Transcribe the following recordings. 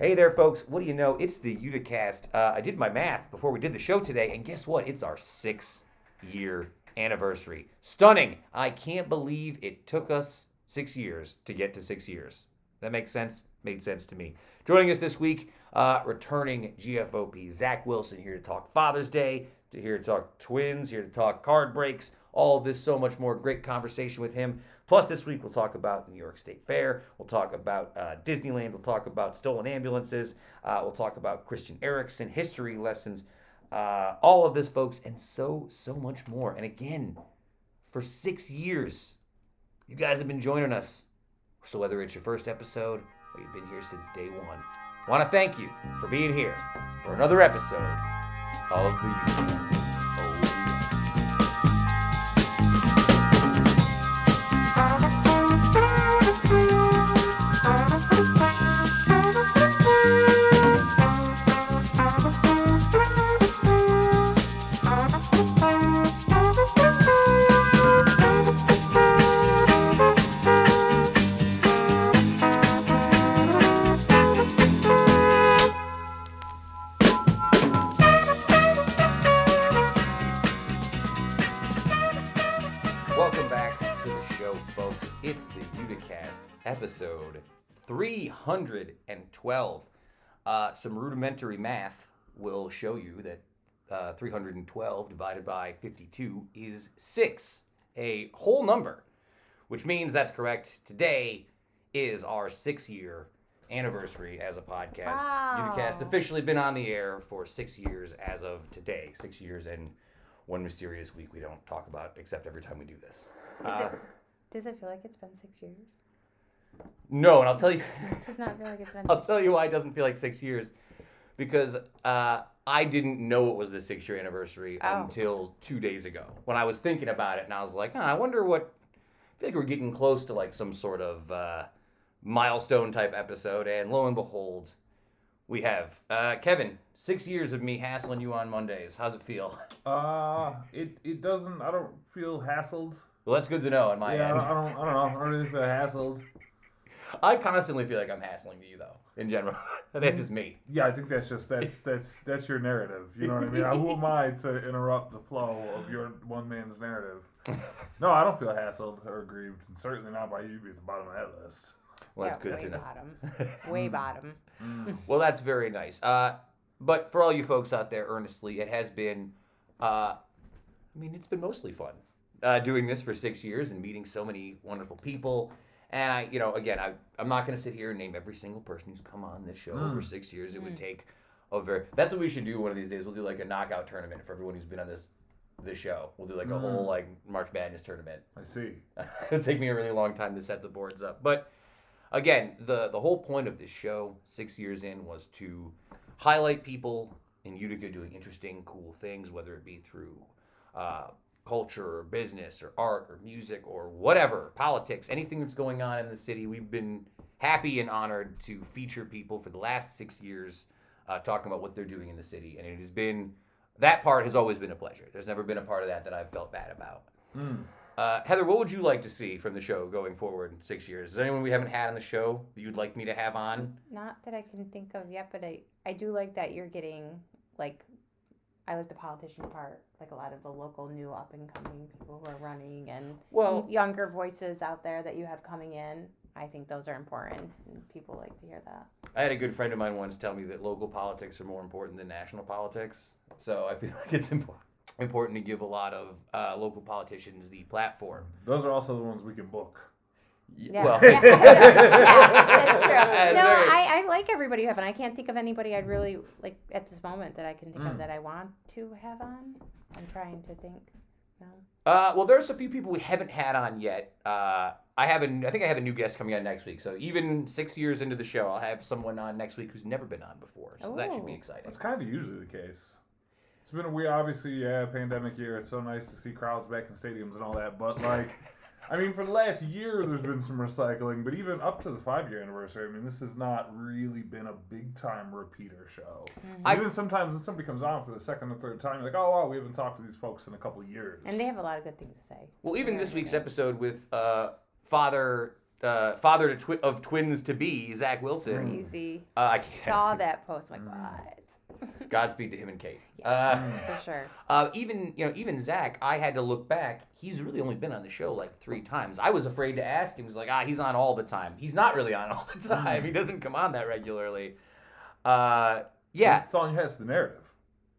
Hey there, folks. What do you know? It's the Uticast. Uh, I did my math before we did the show today, and guess what? It's our six year anniversary. Stunning. I can't believe it took us six years to get to six years. That makes sense? Made sense to me. Joining us this week, uh, returning GFOP, Zach Wilson, here to talk Father's Day, to here to talk twins, here to talk card breaks, all this, so much more. Great conversation with him. Plus, this week we'll talk about the New York State Fair. We'll talk about uh, Disneyland. We'll talk about stolen ambulances. Uh, we'll talk about Christian Eriksen, history lessons, uh, all of this, folks, and so, so much more. And again, for six years, you guys have been joining us. So, whether it's your first episode or you've been here since day one, I want to thank you for being here for another episode of the Uticast. Some rudimentary math will show you that uh, 312 divided by 52 is 6, a whole number, which means that's correct. Today is our six year anniversary as a podcast. Wow. Uticast officially been on the air for six years as of today. Six years and one mysterious week we don't talk about except every time we do this. Does, Uh, it, does it feel like it's been six years? No, and I'll tell you, It does not feel like it's been. I'll tell you why it doesn't feel like six years, because uh, I didn't know it was the six-year anniversary Oh. until two days ago when I was thinking about it, and I was like, "Huh, I wonder what. I feel like we're getting close to like some sort of uh, milestone type episode, and lo and behold, we have uh, Kevin. Six years of me hassling you on Mondays. How's it feel? Uh, it it doesn't. I don't feel hassled. Well, that's good to know on my yeah, I end. don't, I don't. I don't know. I don't really feel hassled. I constantly feel like I'm hassling you though, in general. that's just me. Yeah, I think that's just that's that's that's your narrative. You know what I mean? Who am I to interrupt the flow of your one man's narrative? No, I don't feel hassled or aggrieved, and certainly not by you being at the bottom of that list. Well, that's Yeah, good way to know. bottom. Way bottom. Well, that's very nice. Uh, but for all you folks out there, earnestly, it has been. Uh, I mean, it's been mostly fun uh, doing this for six years and meeting so many wonderful people. And I, you know, again, I, I'm not going to sit here and name every single person who's come on this show over hmm. six years. It would hmm. take over. That's what we should do one of these days. We'll do like a knockout tournament for everyone who's been on this this show. We'll do like a whole hmm. like March Madness tournament. I see. It'll take me a really long time to set the boards up. But again, the the whole point of this show, six years in, was to highlight people in Utica doing interesting, cool things, whether it be through uh, culture or business or art or music or whatever, politics, anything that's going on in the city. We've been happy and honored to feature people for the last six years uh, talking about what they're doing in the city, and it has been that part has always been a pleasure. There's never been a part of that that I've felt bad about. Uh, Heather, what would you like to see from the show going forward in six years? Is there anyone we haven't had on the show that you'd like me to have on? Not that I can think of yet, but I, I do like that you're getting, like, I like the politician part. Like a lot of the local new up and coming people who are running and Well- younger voices out there that you have coming in. I think those are important. And people like to hear that. I had a good friend of mine once tell me that local politics are more important than national politics. So I feel like it's impo- important to give a lot of uh, local politicians the platform. Those are also the ones we can book. Y- Yeah. Well, yeah, that's true. No, I, I like everybody you have, and I can't think of anybody I'd really like at this moment that I can think Mm. of that I want to have on. I'm trying to think. No. Uh, well, there's a few people we haven't had on yet. Uh, I have a, I think I have a new guest coming on next week. So even six years into the show, I'll have someone on next week who's never been on before. So that should be exciting. That's kind of usually the case. It's been a weird, obviously, yeah, pandemic year. It's so nice to see crowds back in stadiums and all that. But like, I mean, for the last year, there's been some recycling. But even up to the five year anniversary, I mean, this has not really been a big time repeater show. I- even sometimes when somebody comes on for the second or third time, you're like, oh wow, we haven't talked to these folks in a couple years. And they have a lot of good things to say. Well, even Very this week's good. episode with uh, Father uh, father to twi- of twins to be, Zach Wilson. Crazy. Uh, I can't. Saw that post. I'm like, Mm. what? Godspeed to him and Kate. Uh, For sure. uh, even you know, even Zach, I had to look back. He's really only been on the show like three times. I was afraid to ask him. He's like, ah, he's on all the time. He's not really on all the time. He doesn't come on that regularly. Uh, yeah, It's all you has the narrative.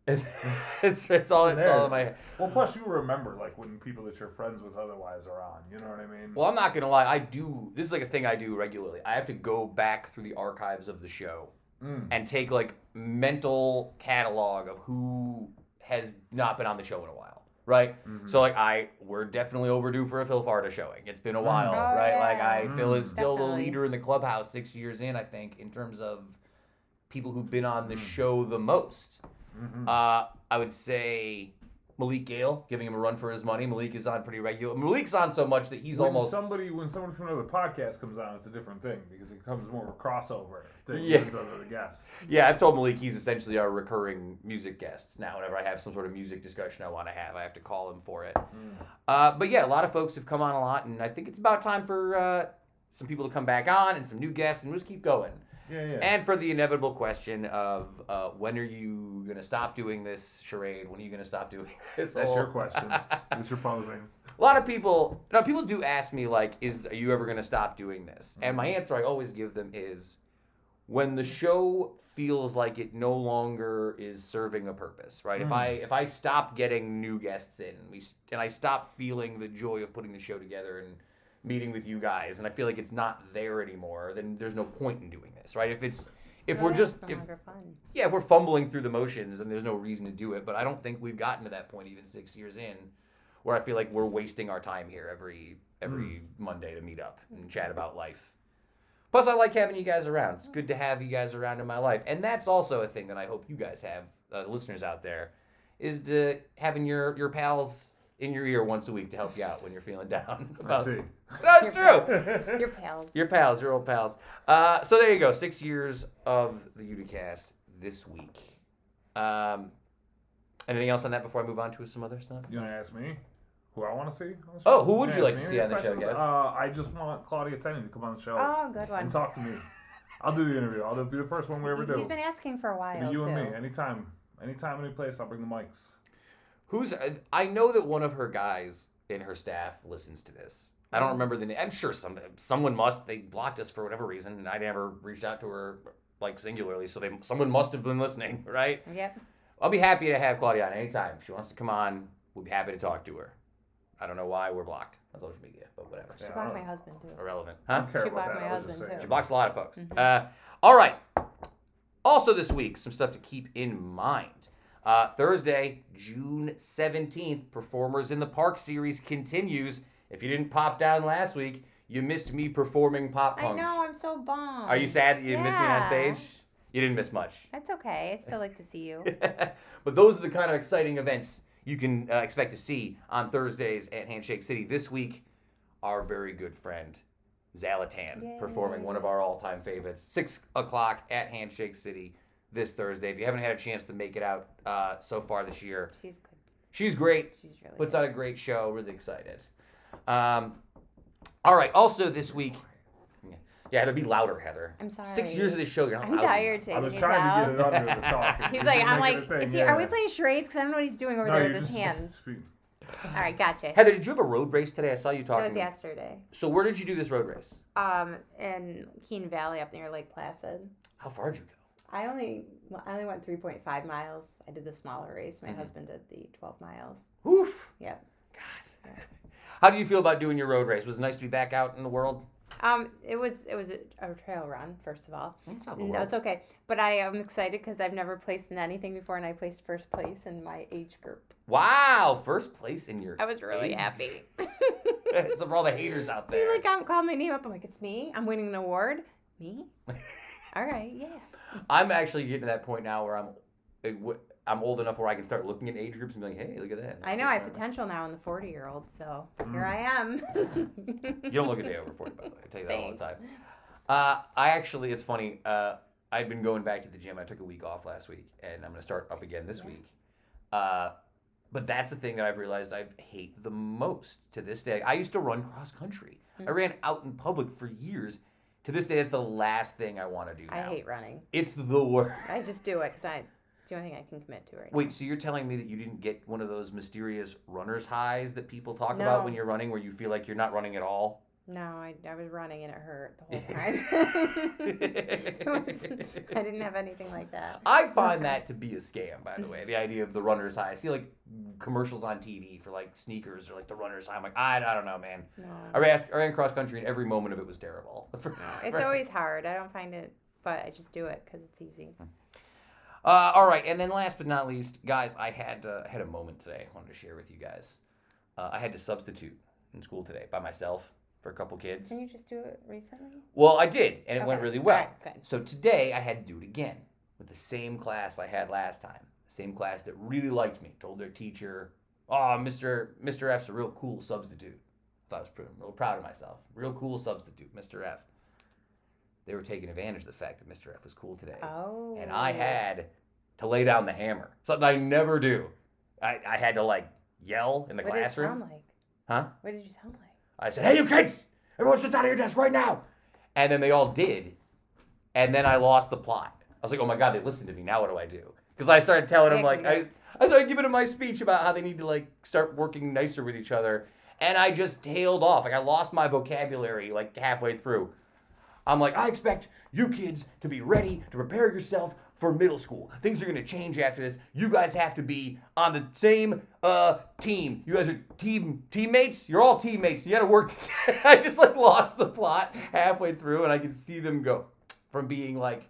it's it's, it's all it's all in my head. Well, plus you remember like when people that you're friends with otherwise are on. You know what I mean? Well, I'm not gonna lie. I do. This is like a thing I do regularly. I have to go back through the archives of the show Mm. and take like mental catalog of who has not been on the show in a while, right? Mhm. So like I, we're definitely overdue for a Phil Farda showing. It's been a while, Oh, right? Like I, yeah. Phil is still the leader in the clubhouse six years in, I think, in terms of people who've been on the Mm. show the most. Mhm. Uh, I would say Malik Gale, giving him a run for his money. Malik is on pretty regular. Malik's on so much that he's when almost somebody when someone from another podcast comes on, it's a different thing because it becomes more of a crossover thing Yeah. other guests. Yeah, I've told Malik he's essentially our recurring music guests now. Whenever I have some sort of music discussion I want to have, I have to call him for it. Uh, but yeah, a lot of folks have come on a lot, and I think it's about time for uh, some people to come back on and some new guests, and we'll just keep going. Yeah, yeah. And for the inevitable question of uh, when are you gonna stop doing this charade? When are you gonna stop doing this? That's whole- your question that you're posing. a lot of people no people do ask me like is are you ever going to stop doing this and my answer i always give them is when the show feels like it no longer is serving a purpose right if Mm. i if i stop getting new guests in we and i stop feeling the joy of putting the show together and meeting with you guys and i feel like it's not there anymore then there's no point in doing this right if it's if we're just if, fun. yeah, if we're fumbling through the motions and there's no reason to do it, but I don't think we've gotten to that point even six years in, where I feel like we're wasting our time here every every Monday to meet up and chat about life. Plus, I like having you guys around. It's good to have you guys around in my life, and that's also a thing that I hope you guys have, uh, listeners out there, is to having your your pals in your ear once a week to help you out when you're feeling down. I About, see. no, it's true. Your pals. Your pals, your old pals. Uh, so there you go. Six years of the Uticast this week. Um, anything else on that before I move on to some other stuff? You want to ask me who I want to see? on the Oh, who would Yeah, you like to see on the show, questions? Gav? Uh, I just want Claudia Tenney to come on the show Oh, good one. and talk to me. I'll do the interview. I'll be the first one we ever do. He's been asking for a while It'll be you too. and me, anytime, anytime, any place. I'll bring the mics. Who's? I know that one of her guys in her staff listens to this. I don't remember the name. I'm sure some someone must. They blocked us for whatever reason, and I never reached out to her like singularly. So they someone must have been listening, right? Yep. I'll be happy to have Claudia on anytime. If she wants to come on, we'll be happy to talk to her. I don't know why we're blocked on social media, but whatever. She Yeah, blocked my husband too. Irrelevant. I Huh? don't care She about blocked my I was just husband, too. She blocks a lot of folks. Mhm. Uh, all right. Also, this week, some stuff to keep in mind. Uh, Thursday, June 17th, Performers in the Park series continues. If you didn't pop down last week, you missed me performing pop punk. I know. I'm so bummed. Are you sad that you missed me on stage? You didn't miss much. That's okay. I still like to see you. but those are the kind of exciting events you can uh, expect to see on Thursdays at Handshake City. This week, our very good friend Zalatan Yay. performing one of our all-time favorites, six o'clock at Handshake City this Thursday. If you haven't had a chance to make it out uh, so far this year, She's good. she's great. She's really Puts good. on a great show. Really excited. Um, all right. Also this week, yeah, it'll be louder, Heather. I'm sorry. Six years of this show, you're not I'm loud tired anymore. I was it trying out. to get it under the talk. He's like, I'm like, Making it is thing, he, are we playing charades? Because I don't know what he's doing over No, there with his just hands. All right, gotcha. Heather, did you have a road race today? I saw you That talking. was yesterday. So where did you do this road race? Um, in Keene Valley up near Lake Placid. How far did you go? I only well, I only went 3.5 miles. I did the smaller race. My Mhm. husband did the 12 miles. Woof. Yep. God. How do you feel about doing your road race? Was it nice to be back out in the world? Um, it was it was a, a trail run first of all. That's not the No, it's okay. But I am excited because I've never placed in anything before, and I placed first place in my age group. Wow, first place in your. I was really age- happy. so for all the haters out He there. like I'm calling my name up. I'm like, it's me. I'm winning an award. Me? All right, yeah. I'm actually getting to that point now where I'm, I'm old enough where I can start looking at age groups and be like, hey, look at that. I know I have potential now in the 40 year old, so Mm. here I am. You don't look a day over 40, by the way. I tell you that all the time. Uh, I actually, it's funny. Uh, I've been going back to the gym. I took a week off last week, and I'm going to start up again this Yeah. week. Uh, but that's the thing that I've realized I hate the most to this day. I used to run cross country. I ran out in public for years. To this day, it's the last thing I want to do. Now. I hate running. It's the worst. I just do it because I it's the only thing I can commit to right now. Wait, so you're telling me that you didn't get one of those mysterious runner's highs that people talk about when you're running, where you feel like you're not running at all? No, I, I was running and it hurt the whole time. Was- I didn't have anything like that. I find that to be a scam, by the way. The idea of the runner's high. I see like commercials on TV for like sneakers or like the runner's high. I'm like, I, I don't know, man. No. I ran, I ran cross country and every moment of it was terrible. It's always hard. I don't find it, but I just do it because it's easy. Uh, all right, and then last but not least, guys, I had uh, had a moment today. I wanted to share with you guys. Uh, I had to substitute in school today by myself for a couple kids. Didn't you just do it recently? Well, I did, and it went really well. Good. So today I had to do it again with the same class I had last time. Same class that really liked me. Told their teacher, "Oh, Mr. Mr. F's a real cool substitute." Thought I was pretty, real proud of myself. Real cool substitute, Mr. F. They were taking advantage of the fact that Mr. F was cool today, Oh. and I oh. had to lay down the hammer. Something I never do. I, I had to like yell in the What classroom. did it sound like? Huh? What did you sound like? I said, "Hey, you kids! Everyone sit down at your desk right now!" And then they all did, and then I lost the plot. I was like, "Oh my god, they listened to me. Now what do I do?" Because I started telling them like, I, I started giving them my speech about how they need to like start working nicer with each other, and I just tailed off. Like I lost my vocabulary like halfway through. I'm like, I expect you kids to be ready to prepare yourself for middle school. Things are gonna change after this. You guys have to be on the same uh team. You guys are team teammates. You're all teammates. You gotta work together. I just like lost the plot halfway through, and I could see them go from being like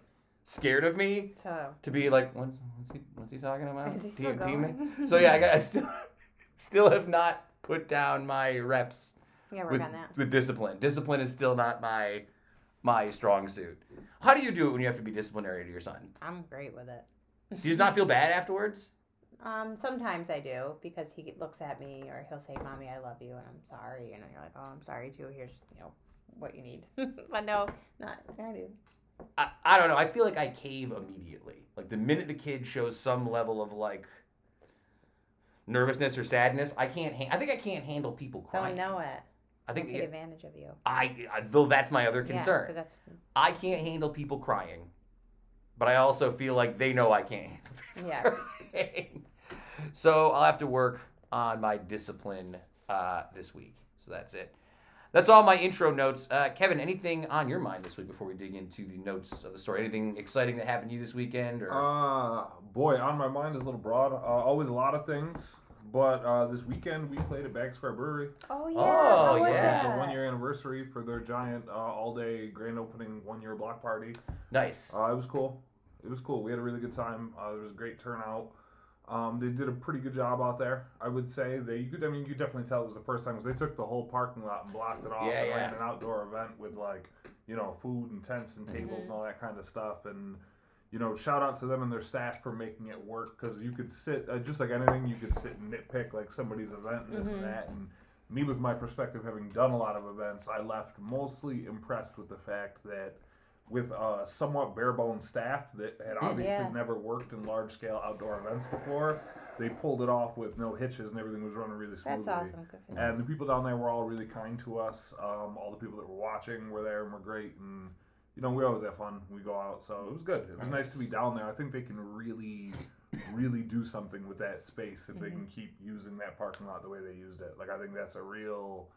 scared of me So. to be like, what's what's he what's he talking about? Is he still teammate? So yeah, I, I still still have not put down my reps Yeah, work with, on that. with discipline. Discipline is still not my my strong suit. How do you do it when you have to be disciplinary to your son? I'm great with it. Do you not feel bad afterwards? Um, sometimes I do because he looks at me or he'll say, "Mommy, I love you," and I'm sorry, and you're like, "Oh, I'm sorry too. Here's you know what you need." but no, not I do. I, I don't know. I feel like I cave immediately. Like the minute the kid shows some level of like nervousness or sadness, I can't. Ha- I think I can't handle people crying. Don't know it. I think Take advantage of you. I, I though that's my other concern. Yeah, that's I can't handle people crying, but I also feel like they know I can't handle people Yeah. crying. So I'll have to work on my discipline uh, this week. So that's it. That's all my intro notes. Uh, Kevin, anything on your mind this week before we dig into the notes of the story? Anything exciting that happened to you this weekend? Or Uh, boy, on my mind is a little broad. Uh, always a lot of things. But uh, this weekend we played at Baggs Square Brewery. Oh yeah. Oh, how was yeah. The one year anniversary for their giant uh, all day grand opening one year block party. nice. Uh, it was cool. It was cool. We had a really good time. Uh, there was a great turnout. Um, they did a pretty good job out there. I would say they. You could. I mean, you could definitely tell it was the first time because they took the whole parking lot and blocked it off Yeah, and yeah. ran an outdoor event with like, you know, food and tents and tables Mhm. and all that kind of stuff. And you know, shout out to them and their staff for making it work because you could sit uh, just like anything. You could sit and nitpick like somebody's event and this Mhm. and that. And me, with my perspective, having done a lot of events, I left mostly impressed with the fact that with a somewhat bare bones staff that had obviously Yeah. never worked in large scale outdoor events before, they pulled it off with no hitches and everything was running really smoothly. That's awesome. Good for them. And the people down there were all really kind to us. Um, all the people that were watching were there and were great. And you know, we always have fun. We go out, so it was good. It was nice to be down there. I think they can really, really do something with that space if they Mm-hmm. can keep using that parking lot the way they used it. Like I think that's a real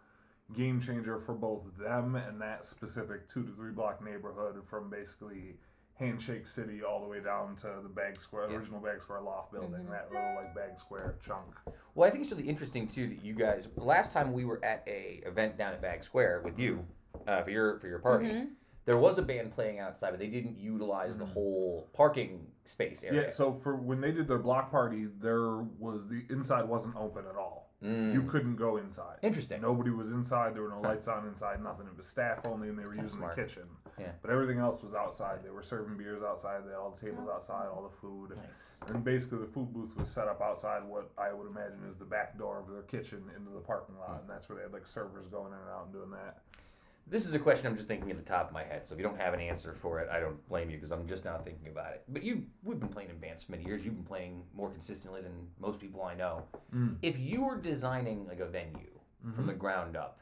game changer for both them and that specific two to three block neighborhood from basically Handshake City all the way down to the Baggs Square, Yeah. original Baggs Square loft building, Mhm. that little like Baggs Square chunk. Well, I think it's really interesting too that you guys. Last time we were at a event down at Baggs Square with you uh, for your for your party, Mhm. There was a band playing outside, but they didn't utilize the whole parking space area. Yeah, so for when they did their block party, there was the inside wasn't open at all. Mm. You couldn't go inside. Interesting. Nobody was inside. There were no lights on inside. Nothing. It was staff only, and they were using smart. the kitchen. Yeah. But everything else was outside. They were serving beers outside. They had all the tables outside, all the food. Nice. And basically, the food booth was set up outside what I would imagine is the back door of their kitchen into the parking lot, and that's where they had like servers going in and out and doing that. This is a question I'm just thinking at the top of my head. So if you don't have an answer for it, I don't blame you because I'm just now thinking about it. But you, we've been playing in bands for many years. You've been playing more consistently than most people I know. Mm. If you were designing like a venue from Mhm. the ground up,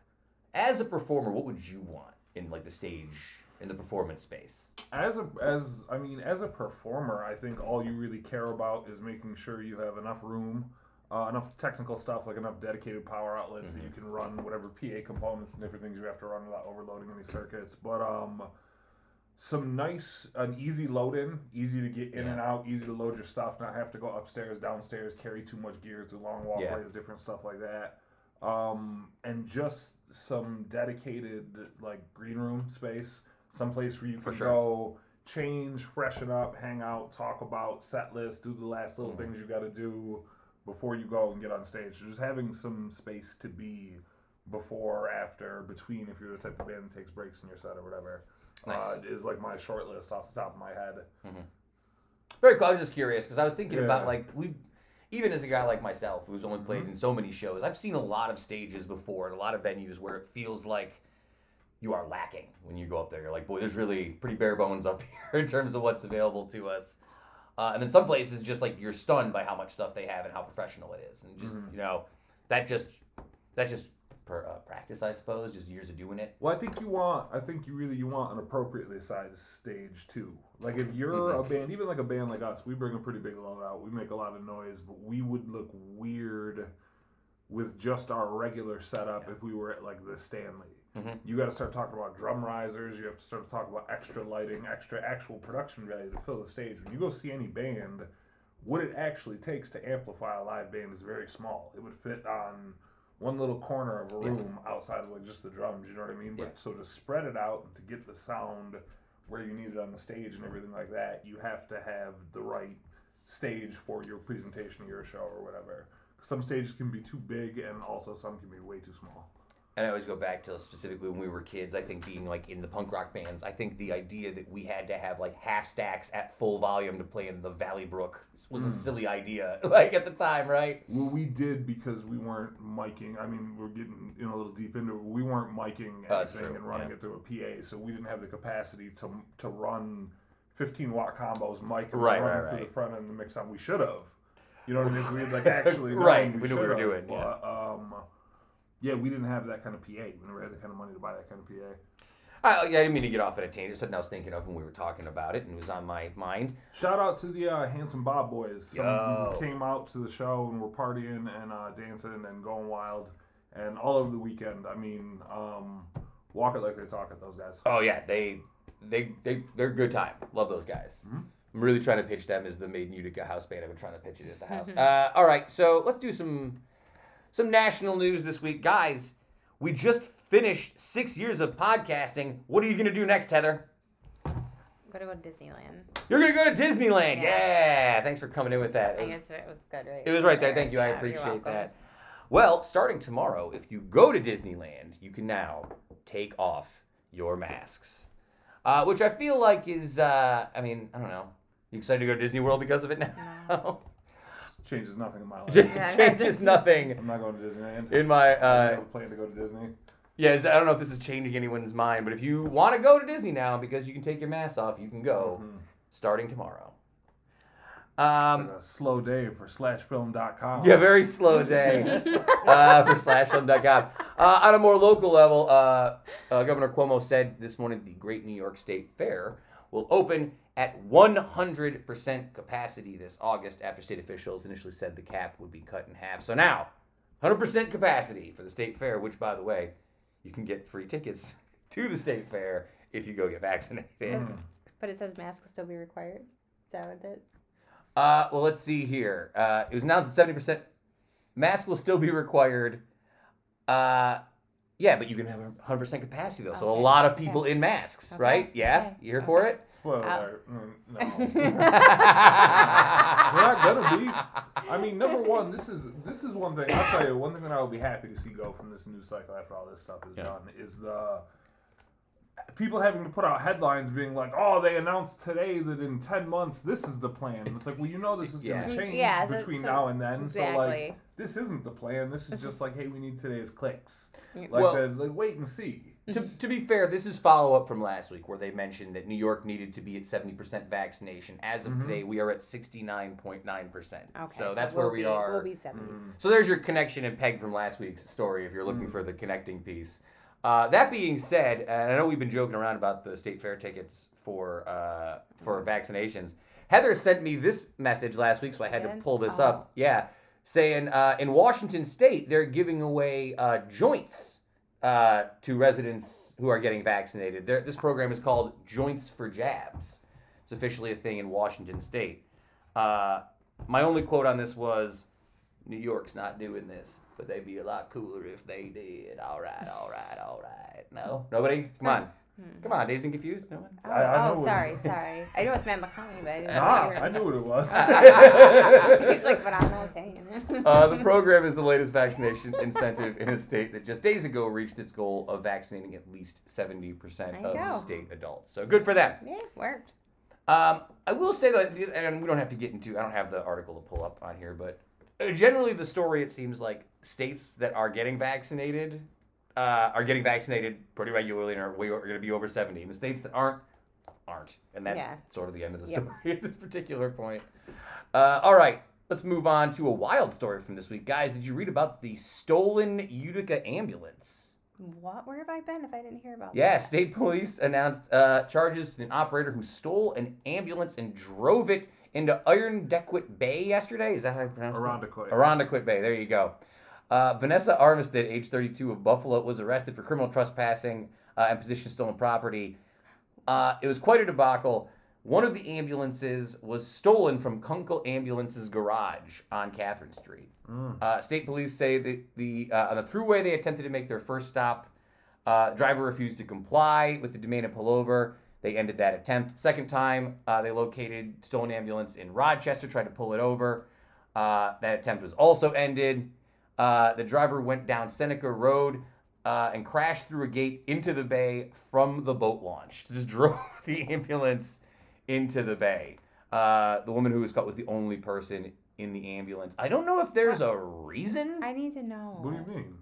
as a performer, what would you want in like the stage in the performance space? As a as I mean, as a performer, I think all you really care about is making sure you have enough room, uh, enough technical stuff, like enough dedicated power outlets that you can run whatever PA components and different things you have to run without overloading any circuits. But um, some nice, an easy load in, easy to get in Yeah. and out, easy to load your stuff, not have to go upstairs, downstairs, carry too much gear through long walkways, different stuff like that. Um, and just some dedicated like green room space, someplace where you can sure. go change, freshen up, hang out, talk about set list, do the last little Mhm. things you got to do before you go and get on stage. Just having some space to be before, after, between, if you're the type of band that takes breaks in your set or whatever, Nice. uh, is like my short list off the top of my head. Very cool. I was just curious because I was thinking about like we, even as a guy like myself who's only played in so many shows, I've seen a lot of stages before and a lot of venues where it feels like you are lacking when you go up there. You're like, boy, there's really pretty bare bones up here in terms of what's available to us. Uh, and then some places just like you're stunned by how much stuff they have and how professional it is, and just Mhm. you know that just that's just per, uh, practice, I suppose, just years of doing it. Well, I think you want. I think you really you want an appropriately sized stage too. Like if you're a band, even like a band like us, we bring a pretty big load out. We make a lot of noise, but we would look weird with just our regular setup if we were at like the Stanley. Mhm. You got to start talking about drum risers. You have to start to talk about extra lighting, extra actual production value to fill the stage. When you go see any band, what it actually takes to amplify a live band is very small. It would fit on one little corner of a Yeah. room outside of like just the drums. You know what I mean? But Yeah. so to spread it out and to get the sound where you need it on the stage and everything like that, you have to have the right stage for your presentation your show or whatever. Some stages can be too big, and also some can be way too small. And I always go back to specifically when we were kids. I think being like in the punk rock bands, I think the idea that we had to have like half stacks at full volume to play in the Valley Brook was a silly idea, like at the time, right? Well, we did because we weren't miking. I mean, we're getting you know a little deep into it. We weren't miking Oh, anything and running yeah. it through a PA, so we didn't have the capacity to to run 15 watt combos, mic and Right, run right, right. the front end of the mix on. We should have. You know what I mean? We had like actually Right, we knew what we were doing, yeah. But, um, yeah, we didn't have that kind of PA. We never had that kind of money to buy that kind of PA. I, I didn't mean to get off at a tangent. Something I was thinking of when we were talking about it, and it was on my mind. Shout out to the uh, Handsome Bob boys. Some Yo. who came out to the show and were partying and uh, dancing and going wild, and all over the weekend. I mean, um, walk it like they talk it. Those guys. Oh yeah, they they they they're a good time. Love those guys. Mhm. I'm really trying to pitch them as the Made in Utica house band. I've been trying to pitch it at the house. uh, all right, so let's do some some national news this week, guys. We just finished six years of podcasting. What are you gonna do next, Heather? I'm gonna go to Disneyland. You're gonna go to Disneyland. Yeah. Yeah. Thanks for coming in with that. It I guess it was good, right? It was right there. Thank you. I Yeah, you're appreciate that. Well, starting tomorrow, if you go to Disneyland, you can now take off your masks, uh, which I feel like is. Uh, I mean, I don't know. You excited to go to Disney World because of it now? Changes nothing in my life. Yeah, Changes just- nothing I'm not going to Disneyland. in my. I Uh, have a plan to go to Disney. yes, I don't know if this is changing anyone's mind, but if you want to go to Disney now because you can take your mask off, you can go Mhm. starting tomorrow. Um, a slow day for slashfilm.com. Yeah, very slow day uh, for slashfilm.com. Uh, on a more local level, uh, uh, Governor Cuomo said this morning that the Great New York State Fair will open at 100% capacity this August after state officials initially said the cap would be cut in half. So now, 100% capacity for the state fair, which, by the way, you can get free tickets to the state fair if you go get vaccinated. But it says masks will still be required. Is that what it? Uh, well, let's see here. Uh, it was announced that 70% mask will still be required. Uh, yeah, but you can have 100% capacity, though. So a lot of okay. people in masks, Okay, right? Yeah? okay, You here for it? Spoiler Uh, alert. Mm, No. We're not gonna be. I mean, number one, this is this is one thing. I'll tell you one thing that I will be happy to see go from this news cycle after all this stuff is Yeah. done is the people having to put out headlines being like, "Oh, they announced today that in ten months this is the plan." And it's like, well, you know, this is Yeah. going to change Yeah, so- between so- now and then. So like, this isn't the plan. This is just like, hey, we need today's clicks. Like, Well- the, like wait and see. To, to be fair, this is follow up from last week where they mentioned that New York needed to be at 70% vaccination. As of Mhm. today, we are at 69.9%. Okay, so that's we'll where we be, are. We'll be 70. Mm. So there's your connection and peg from last week's story if you're looking Mm. for the connecting piece. Uh, that being said, and I know we've been joking around about the state fair tickets for uh, for vaccinations. Heather sent me this message last week, so I had to pull this Oh. up. Yeah, saying uh, in Washington State they're giving away uh, joints uh, to residents who are getting vaccinated. There, this program is called Joints for Jabs. It's officially a thing in Washington State. Uh, my only quote on this was, "New York's not doing this, but they'd be a lot cooler if they did." All right, all right, all right. No, nobody. Come on, come on. Dazed and confused. No one. Oh, I- I oh sorry, sorry. I know it's Matt McConaughey, but I didn't know Ah, I knew what it was. He's like, but I'm not saying it. Uh, the program is the latest vaccination incentive in a state that just days ago reached its goal of vaccinating at least 70% of go. state adults. So good for them. yeah, worked. Um, I will say that, and we don't have to get into, I don't have the article to pull up on here, but uh, generally the story, it seems like states that are getting vaccinated uh, are getting vaccinated pretty regularly and are, we are going to be over 70. And the states that aren't, aren't. And that's Yeah. sort of the end of the Yep. story at this particular point. Uh, all right, let's move on to a wild story from this week. Guys, did you read about the stolen Utica ambulance? What? Where have I been if I didn't hear about Yeah, that? state police announced uh, charges to an operator who stole an ambulance and drove it into Irondequoit Bay yesterday. Is that how I pronounce it? Irondequoit. Irondequoit Bay. There you go. Uh, Vanessa Armistead, age 32 of Buffalo, was arrested for criminal trespassing uh, and possession of stolen property. Uh, it was quite a debacle. One of the ambulances was stolen from Kunkel Ambulance's garage on Catherine Street. Mm. Uh, state police say that the uh, on the Thruway they attempted to make their first stop. Uh, driver refused to comply with the demand and pull over. They ended that attempt. Second time, uh, they located stolen ambulance in Rochester, tried to pull it over. Uh, that attempt was also ended. Uh, the driver went down Seneca Road uh, and crashed through a gate into the bay from the boat launch. Just drove the ambulance into the bay. Uh, the woman who was caught was the only person in the ambulance. I don't know if there's a reason. I need to know. What do you mean?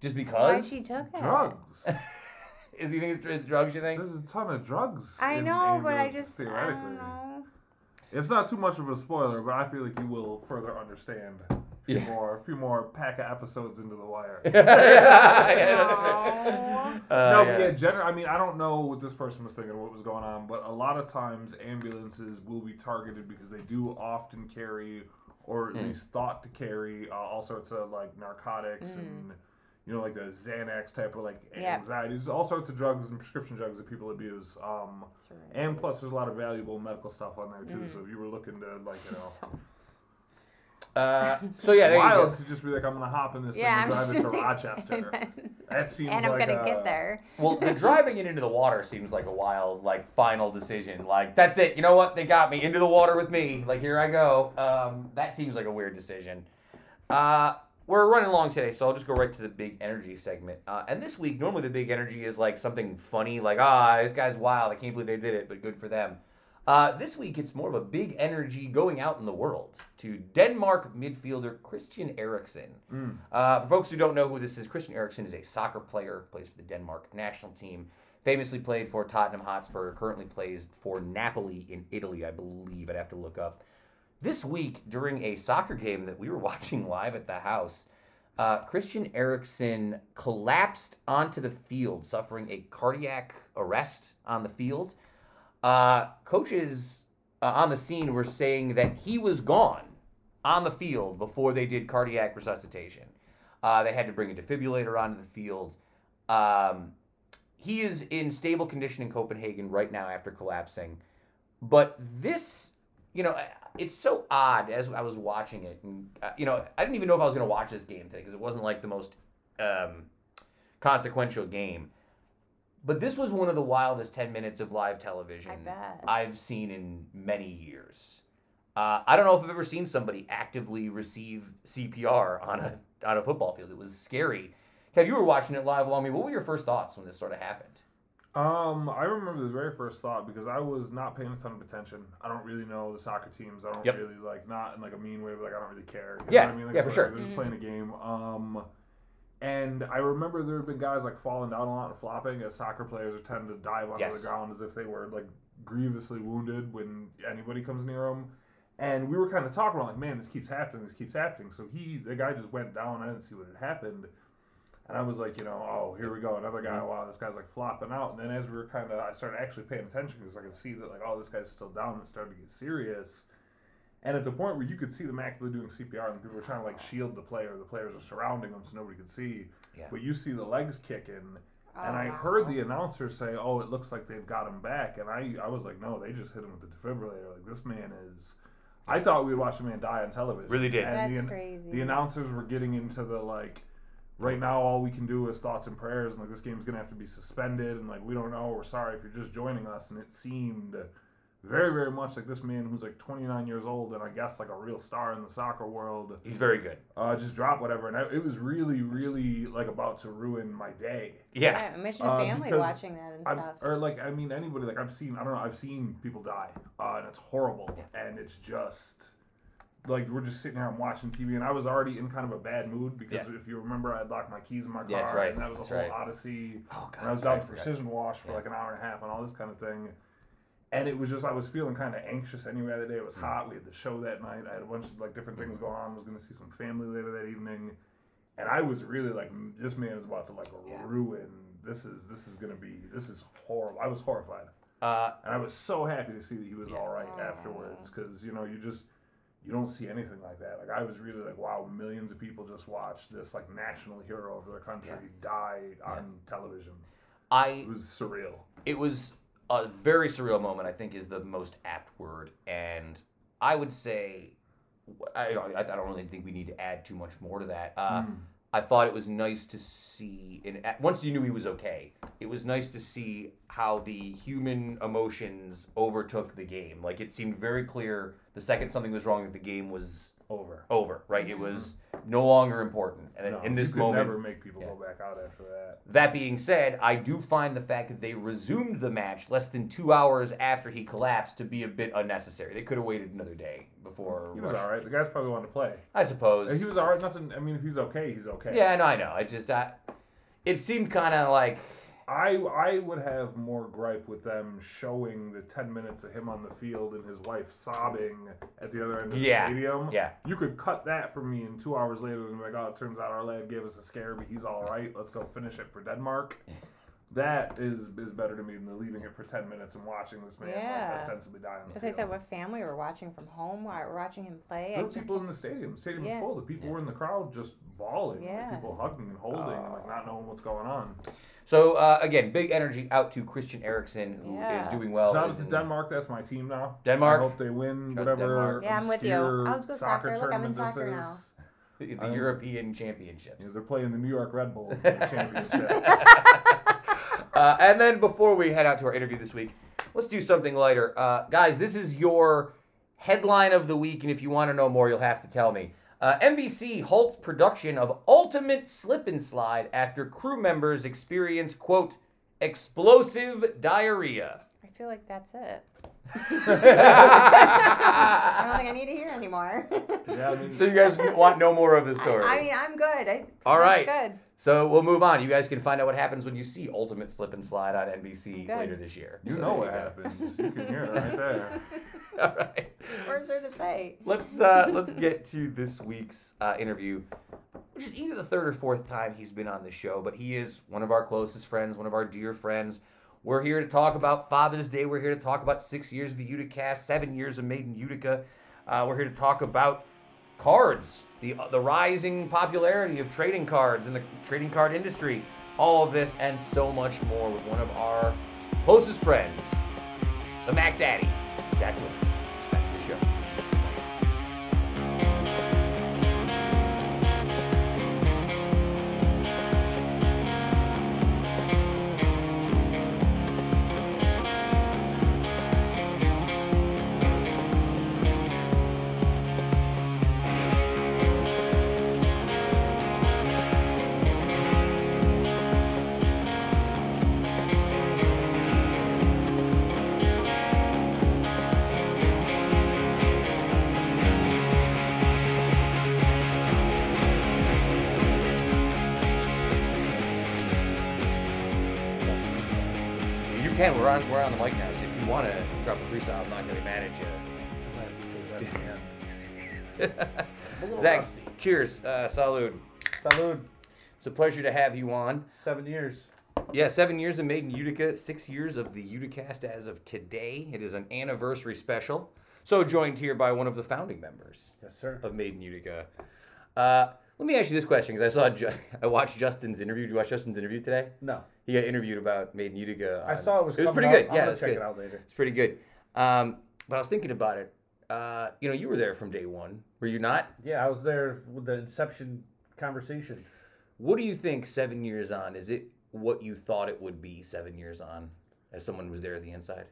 Just because? Why because? she took it? Drugs. Is you think it's, it's drugs? You think? There's a ton of drugs. I in know, but I ambulances, just I theoretically. don't know. It's not too much of a spoiler, but I feel like you will further understand. A few Yeah. more, a few more pack of episodes into the wire. yeah, yeah, that's. Uh, no, yeah. but yeah, gener- I mean, I don't know what this person was thinking, or what was going on, but a lot of times ambulances will be targeted because they do often carry, or at Hmm. least thought to carry, uh, all sorts of like narcotics and you know, like the Xanax type of like Yep. anxieties, all sorts of drugs and prescription drugs that people abuse. Um, and plus, there's a lot of valuable medical stuff on there too. Mm-hmm. So if you were looking to like, you know. So- Uh, so yeah, there you wild go. to just be like, I'm gonna hop in this yeah, thing I'm and drive it to Rochester. That seems and I'm like gonna a- get there. Well, the driving it into the water seems like a wild, like final decision. Like that's it. You know what? They got me into the water with me. Like here I go. Um, that seems like a weird decision. Uh, we're running along today, so I'll just go right to the big energy segment. Uh, and this week, normally the big energy is like something funny, like ah, this guy's wild. I can't believe they did it, but good for them. Uh, this week, it's more of a big energy going out in the world to Denmark midfielder Christian Eriksen. Mm. Uh, for folks who don't know who this is, Christian Eriksen is a soccer player, plays for the Denmark national team, famously played for Tottenham Hotspur, currently plays for Napoli in Italy, I believe. I'd have to look up. This week, during a soccer game that we were watching live at the house, uh, Christian Eriksen collapsed onto the field, suffering a cardiac arrest on the field. Uh, coaches uh, on the scene were saying that he was gone on the field before they did cardiac resuscitation. Uh, they had to bring a defibrillator onto the field. Um, he is in stable condition in Copenhagen right now after collapsing. But this, you know, it's so odd as I was watching it. And, uh, you know, I didn't even know if I was going to watch this game today because it wasn't like the most um, consequential game. But this was one of the wildest 10 minutes of live television I bet. I've seen in many years. Uh, I don't know if I've ever seen somebody actively receive CPR on a on a football field. It was scary. Kev, you were watching it live along me. What were your first thoughts when this sort of happened? Um, I remember the very first thought because I was not paying a ton of attention. I don't really know the soccer teams. I don't Yep. really like not in like a mean way, but like I don't really care. You Yeah, know what I mean? Like, yeah, so, for like, sure. They're just playing a game. Um, and I remember there have been guys like falling down a lot and flopping as soccer players are tend to dive onto Yes. the ground as if they were like grievously wounded when anybody comes near them. And we were kind of talking about like, man, this keeps happening, this keeps happening. So he, the guy, just went down. I didn't see what had happened. And I was like, you know, oh, here we go, another guy. Mm-hmm. Wow, this guy's like flopping out. And then as we were kind of, I started actually paying attention because I could see that like, oh, this guy's still down. and It started to get serious. And at the point where you could see them actively doing CPR and people were trying to like shield the player, the players are surrounding them so nobody could see. Yeah. But you see the legs kicking. And Oh, I wow. heard the announcer say, "Oh, it looks like they've got him back," and I, I was like, "No, they just hit him with the defibrillator. Like this man is." I thought we'd watch a man die on television. Really did. And That's the, crazy. The announcers were getting into the like, right now all we can do is thoughts and prayers, and like this game's gonna have to be suspended, and like we don't know. We're sorry if you're just joining us, and it seemed very, very much like this man who's like 29 years old, and I guess like a real star in the soccer world He's very good. uh, just dropped whatever, and I, it was really, really like about to ruin my day. Yeah. Yeah, imagine a Uh, family because watching that and I'm, stuff. or like I mean anybody like I've seen I don't know I've seen people die, uh, and it's horrible, and it's just like we're just sitting here and watching TV, and I was already in kind of a bad mood because Yeah. if you remember I had locked my keys in my car, Yeah, that's right. and that was a whole right. odyssey. Oh God. And I was sorry, down I to precision wash for Yeah. like an hour and a half and all this kind of thing. And it was just I was feeling kind of anxious anyway that day. It was Mm. hot. We had the show that night. I had a bunch of like different things going on. I was going to see some family later that evening, and I was really like, this man is about to like Yeah. ruin. This is this is going to be this is horrible. I was horrified, Uh, and I was so happy to see that he was Yeah. all right afterwards because you know you just you don't see anything like that. Like I was really like, wow, millions of people just watched this like national hero of their country Yeah. die on television. I It was surreal. it was a very surreal moment. I think is the most apt word, and I would say, I, I, I don't really think we need to add too much more to that. Uh, Mm. I thought it was nice to see, and once you knew he was okay, it was nice to see how the human emotions overtook the game. Like it seemed very clear the second something was wrong that the game was over. over. Right, it mm-hmm. was no longer important. And No, in this you could moment, never make people Yeah. go back out after that. That being said, I do find the fact that they resumed the match less than two hours after he collapsed to be a bit unnecessary. They could have waited another day before. He was all right. The guys probably wanted to play. I suppose. He was all right. Nothing. I mean, if he's okay, he's okay. Yeah, no, I know. It just I, it seemed kind of like I I would have more gripe with them showing the ten minutes of him on the field and his wife sobbing at the other end of Yeah, the stadium. yeah. You could cut that for me, and two hours later, and be like, oh, it turns out our lad gave us a scare, but he's all right. Let's go finish it for Denmark. That is is better to me than leaving it for ten minutes and watching this man Yeah. like, ostensibly die on the As I said, with family, we're watching from home. We're watching him play. I There were just people in the stadium. The stadium Yeah. was full. The people were in the crowd just bawling. Like Yeah. people hugging and holding and like oh. not knowing what's going on. So. Uh, again, big energy out to Christian Eriksen, who is Yeah. doing well. Shout out is to in- Denmark. That's my team now. Denmark? I hope they win Shout whatever. Yeah, I'm with you. obscure I'll go soccer. Look, I'm in soccer now. is. the I'm- European Championships. Yeah, they're playing the New York Red Bulls in the championship. Uh, and then before we head out to our interview this week, let's do something lighter. Uh, guys, this is your headline of the week, and if you want to know more, you'll have to tell me. Uh, NBC halts production of Ultimate Slip and Slide after crew members experience, quote, explosive diarrhea. I feel like that's it. I I don't think I need to hear anymore. yeah, I mean, So you guys want no more of the story? I, I mean, I'm good. I, All that's right. Good. So we'll move on. You guys can find out what happens when you see Ultimate Slip and Slide on NBC Good. later this year. you So know there what go. happens. You can hear it right there. All right. Where's there to say? Let's uh, let's get to this week's uh, interview, which is either the third or fourth time he's been on the show, but he is one of our closest friends, one of our dear friends. We're here to talk about Father's Day. We're here to talk about six years of the Uticast, seven years of Made in Utica. Uh, we're here to talk about cards, the the rising popularity of trading cards in the trading card industry, all of this and so much more with one of our closest friends, the Mac Daddy, Zach Wilson. Can. We're on. We're on the mic now. So if you want to drop a freestyle, I'm not going to be mad at you. Zach, rusty. cheers. Uh, salud. Salud. It's a pleasure to have you on. Seven years. Yeah, seven years of Made in Utica, six years of the Uticast as of today. It is an anniversary special. So joined here by one of the founding members Yes, sir. of Made in Utica. Uh, let me ask you this question because I saw Ju- I watched Justin's interview. Did you watch Justin's interview today? No, He got interviewed about Made in Utica. I on- saw it was. It was coming pretty out. good. I'm Yeah, gonna it's check good. it out later. It's pretty good. Um, but I was thinking about it. Uh, you know, you were there from day one, were you not? Yeah, I was there with the inception conversation. What do you think seven years on? Is it what you thought it would be seven years on, as someone who was there at the inside?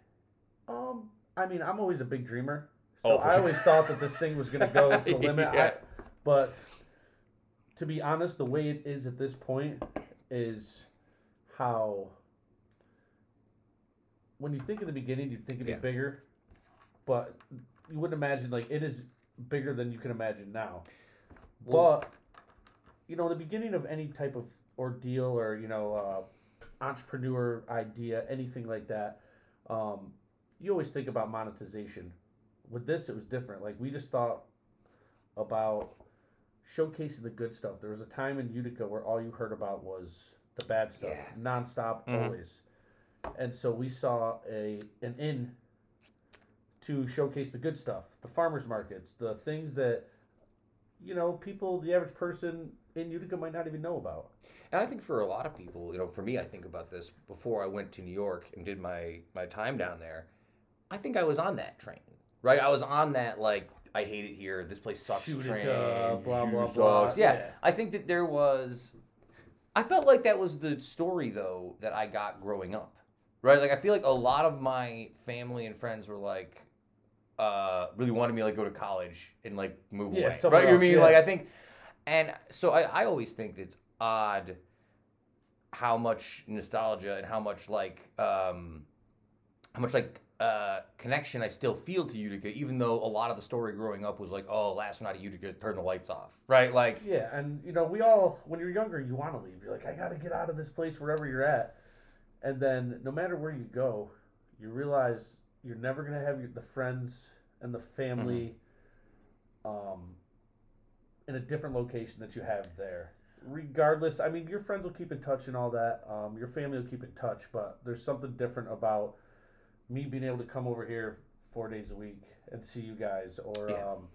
Um, I mean, I'm always a big dreamer, Oh, so for I sure. always thought that this thing was gonna go to the limit. Yeah. I, but to be honest, the way it is at this point is how. When you think of the beginning, you think it'd be bigger, but you wouldn't imagine like it is bigger than you can imagine now. Well- but you know, the beginning of any type of ordeal or you know, uh, entrepreneur idea, anything like that, um, you always think about monetization. With this, it was different. Like we just thought about showcasing the good stuff. There was a time in Utica where all you heard about was the bad stuff, Yeah. nonstop, Mhm. always. And so we saw a an in to showcase the good stuff, the farmers markets, the things that you know people, the average person in Utica might not even know about. And I think for a lot of people, you know, for me, I think about this before I went to New York and did my my time down there. I think I was on that train, right? I was on that like I hate it here. This place sucks. Utica, train, blah, Shoe blah, blah. sucks. Yeah. Yeah. I think that there was. I felt like that was the story though that I got growing up, right? Like I feel like a lot of my family and friends were like, uh, really wanted me to like go to college and like move Yeah, away, right? You know what I else, mean? yeah. Like I think, and so I, I always think it's odd how much nostalgia and how much like um how much like uh connection I still feel to Utica, even though a lot of the story growing up was like, oh, last night at Utica, turn the lights off, right? Like, Yeah, and you know, we all when you're younger, you want to leave. You're like, I got to get out of this place wherever you're at. And then no matter where you go, you realize you're never gonna have your, the friends and the family, um, in a different location that you have there. Regardless, I mean, your friends will keep in touch and all that. Um, your family will keep in touch, but there's something different about me being able to come over here four days a week and see you guys, or Yeah. um,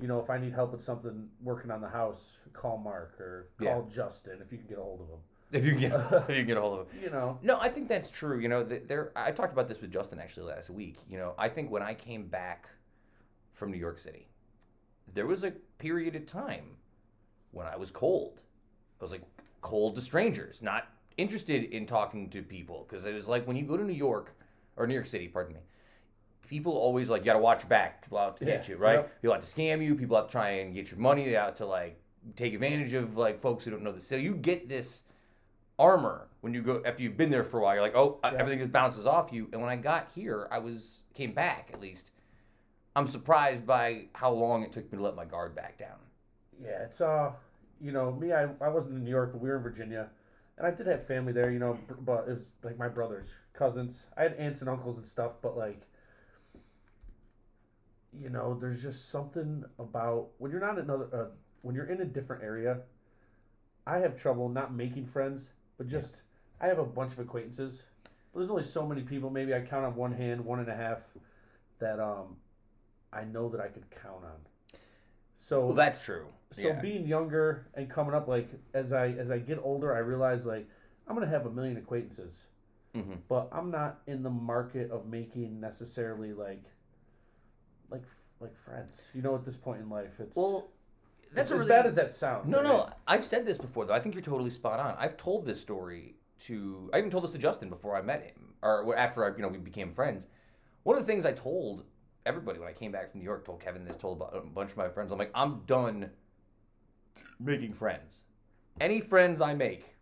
you know, if I need help with something working on the house, call Mark or call Justin if you can get a hold of him. if you can get if you can get a hold of it. You know, No, I think that's true. You know, there. I talked about this with Justin actually last week. You know, I think when I came back from New York City, there was a period of time when I was cold. I was like cold to strangers, not interested in talking to people because it was like when you go to New York or New York City, pardon me. People always like you got to watch back. People out to get you, right? yep. People have to scam you. People have to try and get your money. They out to like take advantage of like folks who don't know the city. You get this armor when you go after you've been there for a while. You're like, oh, Yeah. everything just bounces off you. And when I got here, I was came back at least. I'm surprised by how long it took me to let my guard back down. yeah, it's uh, you know, me, I, I wasn't in New York, but we were in Virginia, and I did have family there, you know, but it was like my brothers, cousins. I had aunts and uncles and stuff, but like, you know, there's just something about when you're not another, uh, when you're in a different area. I have trouble not making friends, but just I have a bunch of acquaintances. But there's only so many people. Maybe I count on one hand, one and a half, that um, I know that I could count on. So Well, that's true. So yeah. being younger and coming up, like as I as I get older, I realize like I'm gonna have a million acquaintances, hmm but I'm not in the market of making necessarily like like like friends. You know, at this point in life, it's Well, that's as really, bad as that sounds. No, right? no, I've said this before though. I think you're totally spot on. I've told this story to. I even told this to Justin before I met him, or after I, you know, we became friends. One of the things I told everybody when I came back from New York, told Kevin this, told a bunch of my friends. I'm like, I'm done making friends. Any friends I make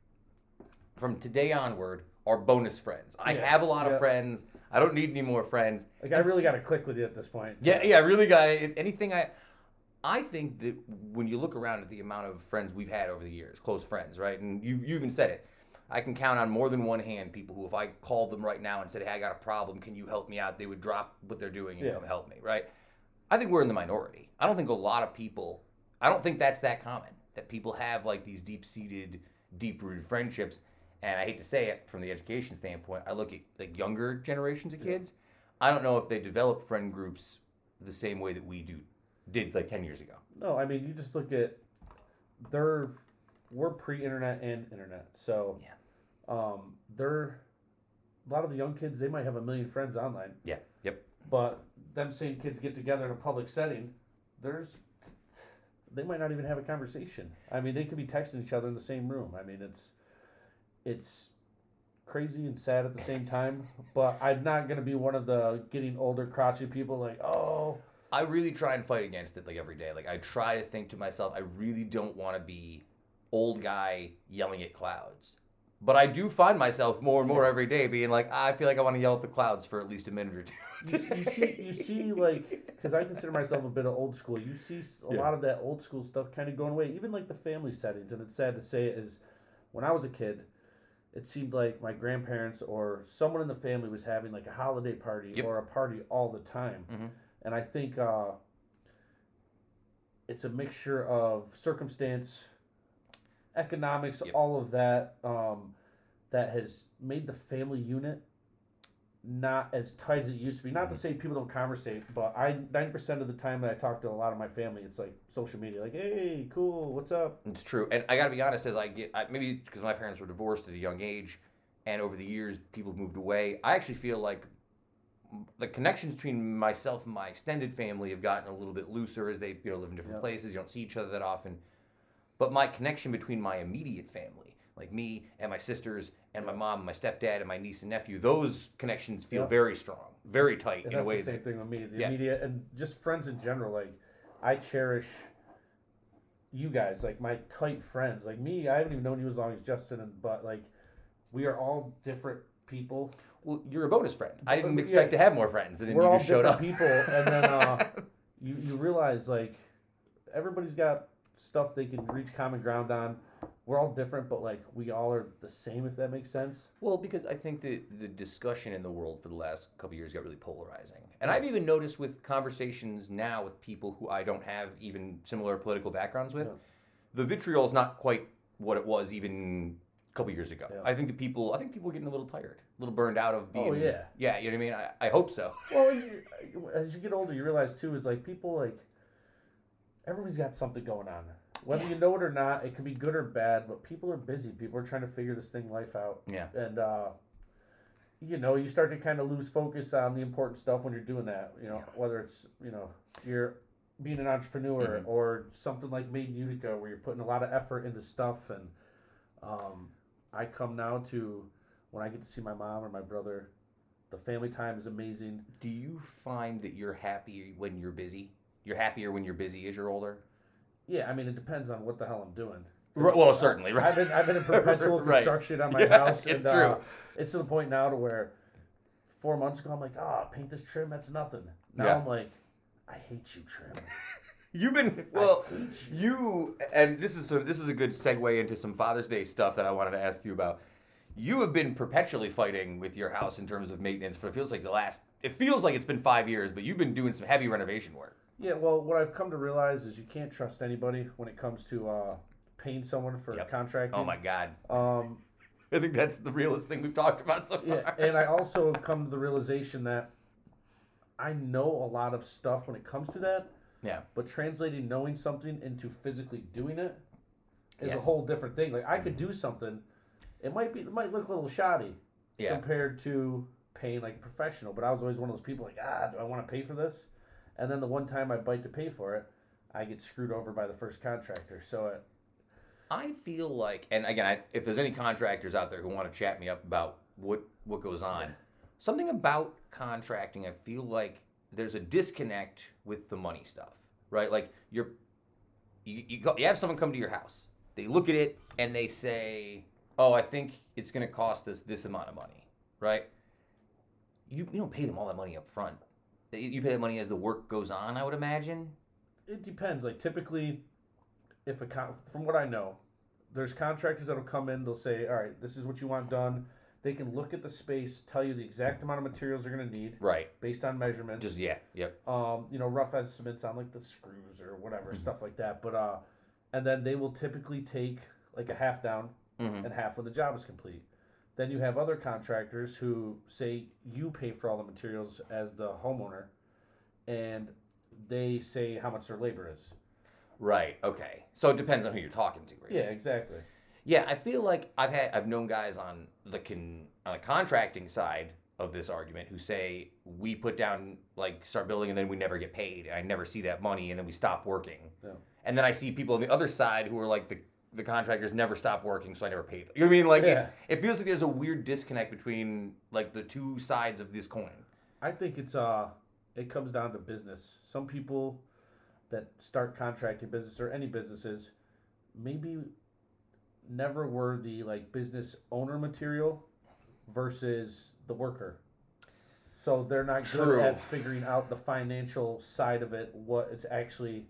from today onward are bonus friends. I Yeah, have a lot yeah. of friends. I don't need any more friends. Like I really got to click with you at this point. yeah, yeah, I really got it. Anything I, I think that when you look around at the amount of friends we've had over the years, close friends, right? And you you even said it. I can count on more than one hand people who, if I called them right now and said, "Hey, I got a problem. Can you help me out?" They would drop what they're doing and Yeah. come help me, right? I think we're in the minority. I don't think a lot of people. I don't think that's that common that people have like these deep seated deep rooted friendships. And I hate to say it from the education standpoint, I look at like younger generations of kids. I don't know if they develop friend groups the same way that we do did like ten years ago. No, I mean you just look at they're we're pre-internet and internet, so Yeah. um, they're a lot of the young kids they might have a million friends online, Yeah. Yep. but them same kids get together in a public setting, there's they might not even have a conversation. I mean, they could be texting each other in the same room. I mean, it's it's crazy and sad at the same time. But I'm not gonna be one of the getting older, crotchety people like, oh, I really try and fight against it like every day. Like I try to think to myself, I really don't want to be old guy yelling at clouds. But I do find myself more and more every day being like, I feel like I want to yell at the clouds for at least a minute or two. you, you see, you see, like, because I consider myself a bit of old school. You see a Yeah. lot of that old school stuff kind of going away, even like the family settings. And it's sad to say, it is when I was a kid, it seemed like my grandparents or someone in the family was having like a holiday party Yep. or a party all the time. Mhm. And I think uh, it's a mixture of circumstance, economics, Yep. all of that um, that has made the family unit not as tight as it used to be. Not Mm-hmm. to say people don't conversate, but I ninety percent of the time that I talk to a lot of my family, it's like social media, like, "Hey, cool, what's up?" It's true, and I got to be honest. As I get, I, maybe because my parents were divorced at a young age, and over the years people moved away. I actually feel like the connections between myself and my extended family have gotten a little bit looser as they you know live in different Yeah. places. You don't see each other that often, but my connection between my immediate family, like me and my sisters and my mom, and my stepdad, and my niece and nephew, those connections feel Yeah. very strong, very tight And in a way. the same That, thing with me. The Yeah. immediate and just friends in general. Like, I cherish you guys, like my tight friends. Like me, I haven't even known you as long as Justin, and but like, we are all different people. well, you're a bonus friend. I didn't Yeah. expect to have more friends, and then We're you all just showed different up. people, and then uh, you you realize like everybody's got stuff they can reach common ground on. We're all different, but like we all are the same. If that makes sense. Well, because I think that the discussion in the world for the last couple of years got really polarizing. And I've even noticed with conversations now with people who I don't have even similar political backgrounds with, Yeah. the vitriol is not quite what it was even a couple years ago. Yeah. I think the people, I think people are getting a little tired, a little burned out of being. Oh, yeah. Yeah, you know what I mean? I, I hope so. Well, as you get older, you realize too is like people like everybody's got something going on. Whether you know it or not, it can be good or bad. But people are busy. People are trying to figure this thing life out, Yeah. and uh, you know you start to kind of lose focus on the important stuff when you're doing that. You know, Yeah. whether it's you know you're being an entrepreneur Mhm. or something like Made in Utica, where you're putting a lot of effort into stuff. And um, I come now to when I get to see my mom or my brother, the family time is amazing. Do you find that you're happy when you're busy? You're happier when you're busy as you're older? Yeah, I mean it depends on what the hell I'm doing. R- well, certainly, right? I've been I've been in perpetual Right. construction on my Yeah, house. it's and, uh, true. it's to the point now to where four months ago I'm like, ah, paint this trim, that's nothing. Now Yeah. I'm like, I hate you, trim. You've been well. You and this is this is a good segue into some Father's Day stuff that I wanted to ask you about. You have been perpetually fighting with your house in terms of maintenance for it feels like the last. It feels like it's been five years, but you've been doing some heavy renovation work. Yeah, well, what I've come to realize is you can't trust anybody when it comes to uh, paying someone for Yep. contracting. Oh my god! Um, I think that's the realest thing we've talked about so far. yeah, and I also come to the realization that I know a lot of stuff when it comes to that. Yeah. But translating knowing something into physically doing it is a whole different thing. Like I could do something, it might be it might look a little shoddy Yeah. compared to paying like a professional. But I was always one of those people like, ah, do I want to pay for this? And then the one time I bite to pay for it, I get screwed over by the first contractor. So uh, it, I feel like, and again, I, if there's any contractors out there who want to chat me up about what what goes on, something about contracting, I feel like there's a disconnect with the money stuff, right? Like you're, you you, go, you have someone come to your house, they look at it and they say, "Oh, I think it's going to cost us this amount of money," right? You you don't pay them all that money up front. You- pay the money as the work goes on, I would imagine. it depends. Like typically, if a con- from what I know, there's contractors that'll come in. They'll say, "All right, this is what you want done." They can look at the space, tell you the exact amount of materials they're going to need Right. based on measurements. Just yeah. Yep. um, you know, rough estimates on like the screws or whatever Mhm. stuff like that. But uh, and then they will typically take like a half down Mhm. and half when the job is complete. Then you have other contractors who say you pay for all the materials as the homeowner, and they say how much their labor is. Right. Okay. So it depends on who you're talking to. Right? Yeah, exactly. Yeah, I feel like I've had I've known guys on the con on the contracting side of this argument who say we put down like start building and then we never get paid and I never see that money and then we stop working. Yeah. And then I see people on the other side who are like the the contractors never stop working so I never pay them. You know what I mean? Like Yeah. it, it feels like there's a weird disconnect between like the two sides of this coin. I think it's uh it comes down to business. Some people that start contracting business or any businesses maybe never were the like business owner material versus the worker. So they're not True. good at figuring out the financial side of it, what it's actually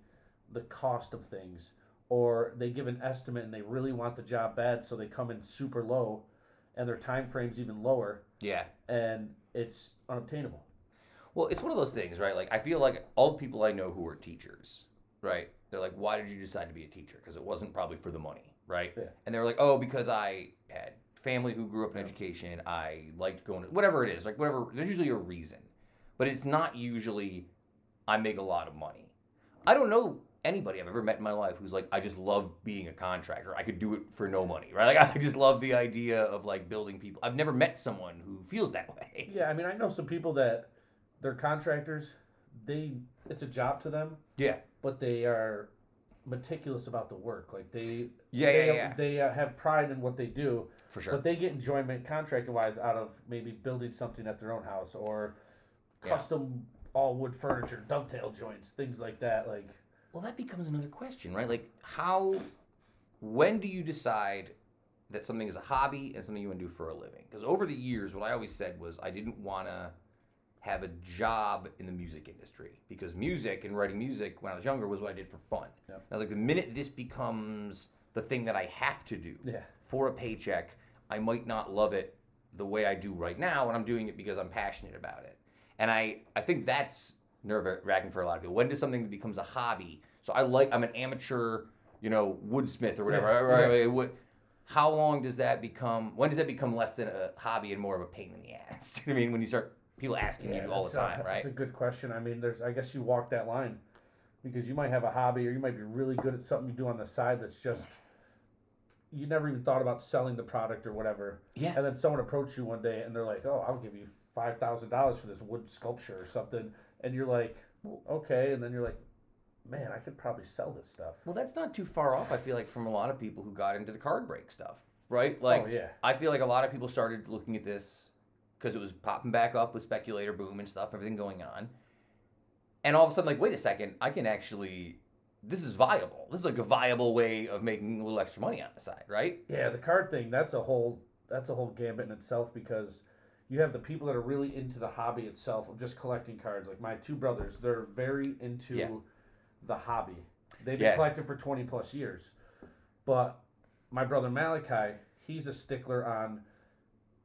the cost of things. Or they give an estimate and they really want the job bad, so they come in super low and their time frame's even lower Yeah. and it's unobtainable. Well, it's one of those things, right? Like I feel like all the people I know who are teachers, right? They're like, "Why did you decide to be a teacher?" Because it wasn't probably for the money, right? Yeah. And they're like, "Oh, because I had family who grew up in education. I liked going to whatever it is, like whatever." There's usually a reason, but it's not usually I make a lot of money. I don't know anybody I've ever met in my life who's like, I just love being a contractor. I could do it for no money, right? Like I just love the idea of like building people. I've never met someone who feels that way. Yeah, I mean, I know some people that they're contractors. They it's a job to them, Yeah. but they are meticulous about the work. Like they Yeah, they, yeah, yeah. they uh, have pride in what they do, For sure. but they get enjoyment contracting wise out of maybe building something at their own house or Yeah. custom all wood furniture, dovetail joints, things like that. Like Well, that becomes another question, right? Like, how, when do you decide that something is a hobby and something you want to do for a living? Because over the years, what I always said was I didn't want to have a job in the music industry because music and writing music when I was younger was what I did for fun. Yep. And I was like, the minute this becomes the thing that I have to do yeah, for a paycheck, I might not love it the way I do right now, and I'm doing it because I'm passionate about it. And I, I think that's nerve wracking for a lot of people. When does something that becomes a hobby? So I like I'm an amateur, you know, woodsmith or whatever. Yeah, right, right, how long does that become? When does that become less than a hobby and more of a pain in the ass? You know what I mean, when you start people asking yeah you all the time, a, right? That's a good question. I mean, there's I guess you walk that line because you might have a hobby or you might be really good at something you do on the side that's just you never even thought about selling the product or whatever. Yeah. And then someone approached you one day and they're like, "Oh, I'll give you five thousand dollars for this wood sculpture or something," and you're like, "Okay," and then you're like, "Man, I could probably sell this stuff." Well, that's not too far off. I feel like from a lot of people who got into the card break stuff, right? Oh, like, oh yeah, I feel like a lot of people started looking at this because it was popping back up with speculator boom and stuff, everything going on. And all of a sudden, like, wait a second, I can actually, this is viable. This is like a viable way of making a little extra money on the side, right? yeah. The card thing that's a whole that's a whole gambit in itself because you have the people that are really into the hobby itself of just collecting cards. Like my two brothers, they're very into Yeah. the hobby. They've been Yeah. collecting for twenty plus years. But my brother Malachi, he's a stickler on.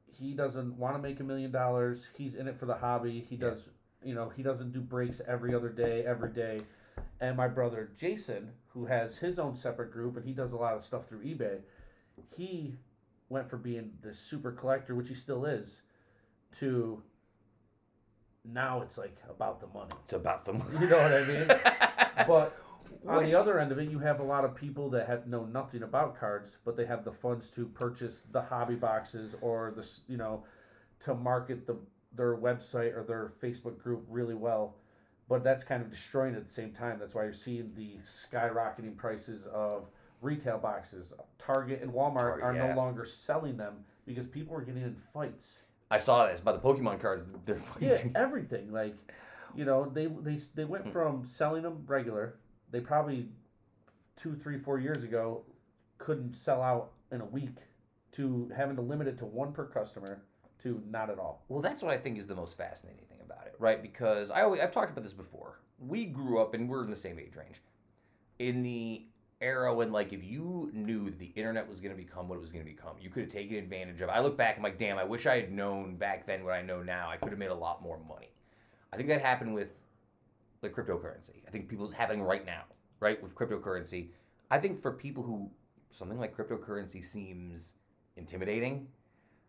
He doesn't want to make a million dollars. He's in it for the hobby. He Yeah. does, you know, he doesn't do breaks every other day, every day. And my brother Jason, who has his own separate group and he does a lot of stuff through eBay, he went for being the super collector, which he still is, to now it's like about the money. It's about them. You know what I mean? But on the other end of it, you have a lot of people that have know nothing about cards, but they have the funds to purchase the hobby boxes or the you know to market the their website or their Facebook group really well. But that's kind of destroying it at the same time. That's why you're seeing the skyrocketing prices of retail boxes. Target and Walmart Target, are yeah. no longer selling them because people are getting in fights. I saw this about the Pokemon cards. They're Yeah, everything. Like, you know, they they they went hmm. from selling them regular. They probably two, three, four years ago couldn't sell out in a week to having to limit it to one per customer to not at all. Well, that's what I think is the most fascinating thing about it, right? Because I always, I've talked about this before. We grew up, and we're in the same age range, in the era when, like, if you knew that the internet was going to become what it was going to become, you could have taken advantage of. it. I look back, I'm like, damn, I wish I had known back then what I know now. I could have made a lot more money. I think that happened with the cryptocurrency. I think people's happening right now, right, with cryptocurrency. I think for people who something like cryptocurrency seems intimidating,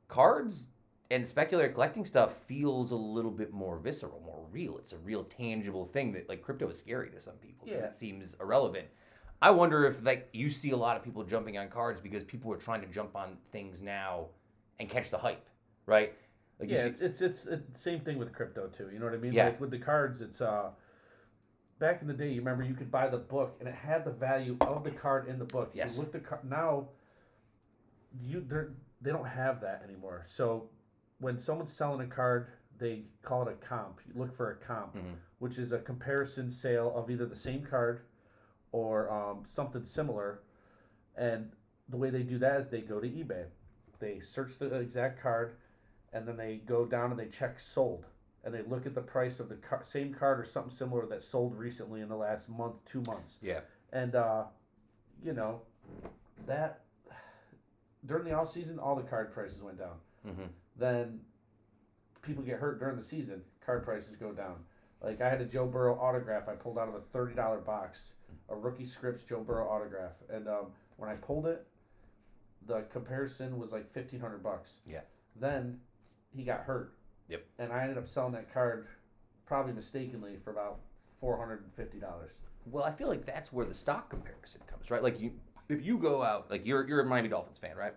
cards and speculator collecting stuff feels a little bit more visceral, more real. It's a real tangible thing that like crypto is scary to some people because Yeah. it seems irrelevant. I wonder if like you see a lot of people jumping on cards because people are trying to jump on things now and catch the hype, right? Like yeah, see- it's, it's it's it's same thing with crypto too. You know what I mean? Yeah. Like with the cards, it's uh back in the day. You remember you could buy the book and it had the value of the card in the book. Yes. You look the card now. You they're, they don't have that anymore. So when someone's selling a card, they call it a comp. You look for a comp, Mhm. which is a comparison sale of either the same card or um, something similar. And the way they do that is they go to eBay. They search the exact card, and then they go down and they check sold. And they look at the price of the car- same card or something similar that sold recently in the last month, two months. yeah. And, uh, you know, that during the off season, all the card prices went down. hmm Then people get hurt during the season, card prices go down. Like I had a Joe Burrow autograph I pulled out of a thirty dollar box, a rookie scripts Joe Burrow autograph, and um, when I pulled it, the comparison was like fifteen hundred bucks. Yeah. Then he got hurt. Yep. And I ended up selling that card, probably mistakenly, for about four hundred and fifty dollars. Well, I feel like that's where the stock comparison comes, right? Like you, if you go out, like you're you're a Miami Dolphins fan, right?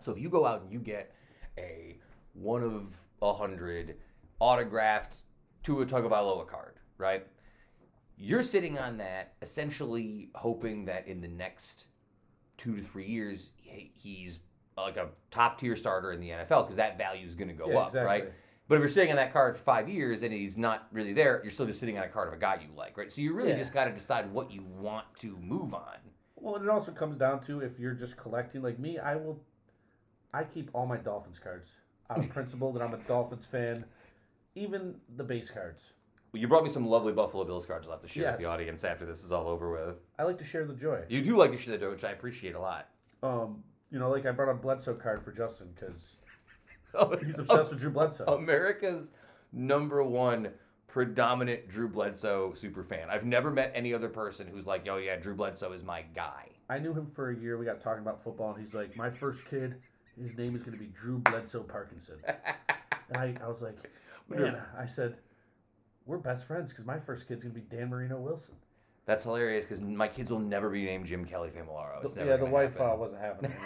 So if you go out and you get a one of a hundred autographed Tua Tagovailoa card, right? You're sitting on that, essentially hoping that in the next two to three years, he's like a top tier starter in the NFL because that value is going to go Yeah, up, right? But if you're sitting on that card for five years and he's not really there, you're still just sitting on a card of a guy you like, right? So you really Yeah. just got to decide what you want to move on. Well, and it also comes down to if you're just collecting like me, I will. I keep all my Dolphins cards out of principle that I'm a Dolphins fan, even the base cards. Well, you brought me some lovely Buffalo Bills cards I'll have to share with the Yes. audience after this is all over with. I like to share the joy. You do like to share the joy, which I appreciate a lot. Um, you know, like I brought a Bledsoe card for Justin because Oh, he's obsessed with Drew Bledsoe. America's number one predominant Drew Bledsoe super fan. I've never met any other person who's like, "Yo, yeah, Drew Bledsoe is my guy." I knew him for a year. We got talking about football, and he's like, "My first kid, his name is going to be Drew Bledsoe Parkinson." and I, I was like, "Man," I said, "We're best friends because my first kid's going to be Dan Marino Wilson." That's hilarious because my kids will never be named Jim Kelly Familaro. It's never yeah, the wife uh, wasn't having it.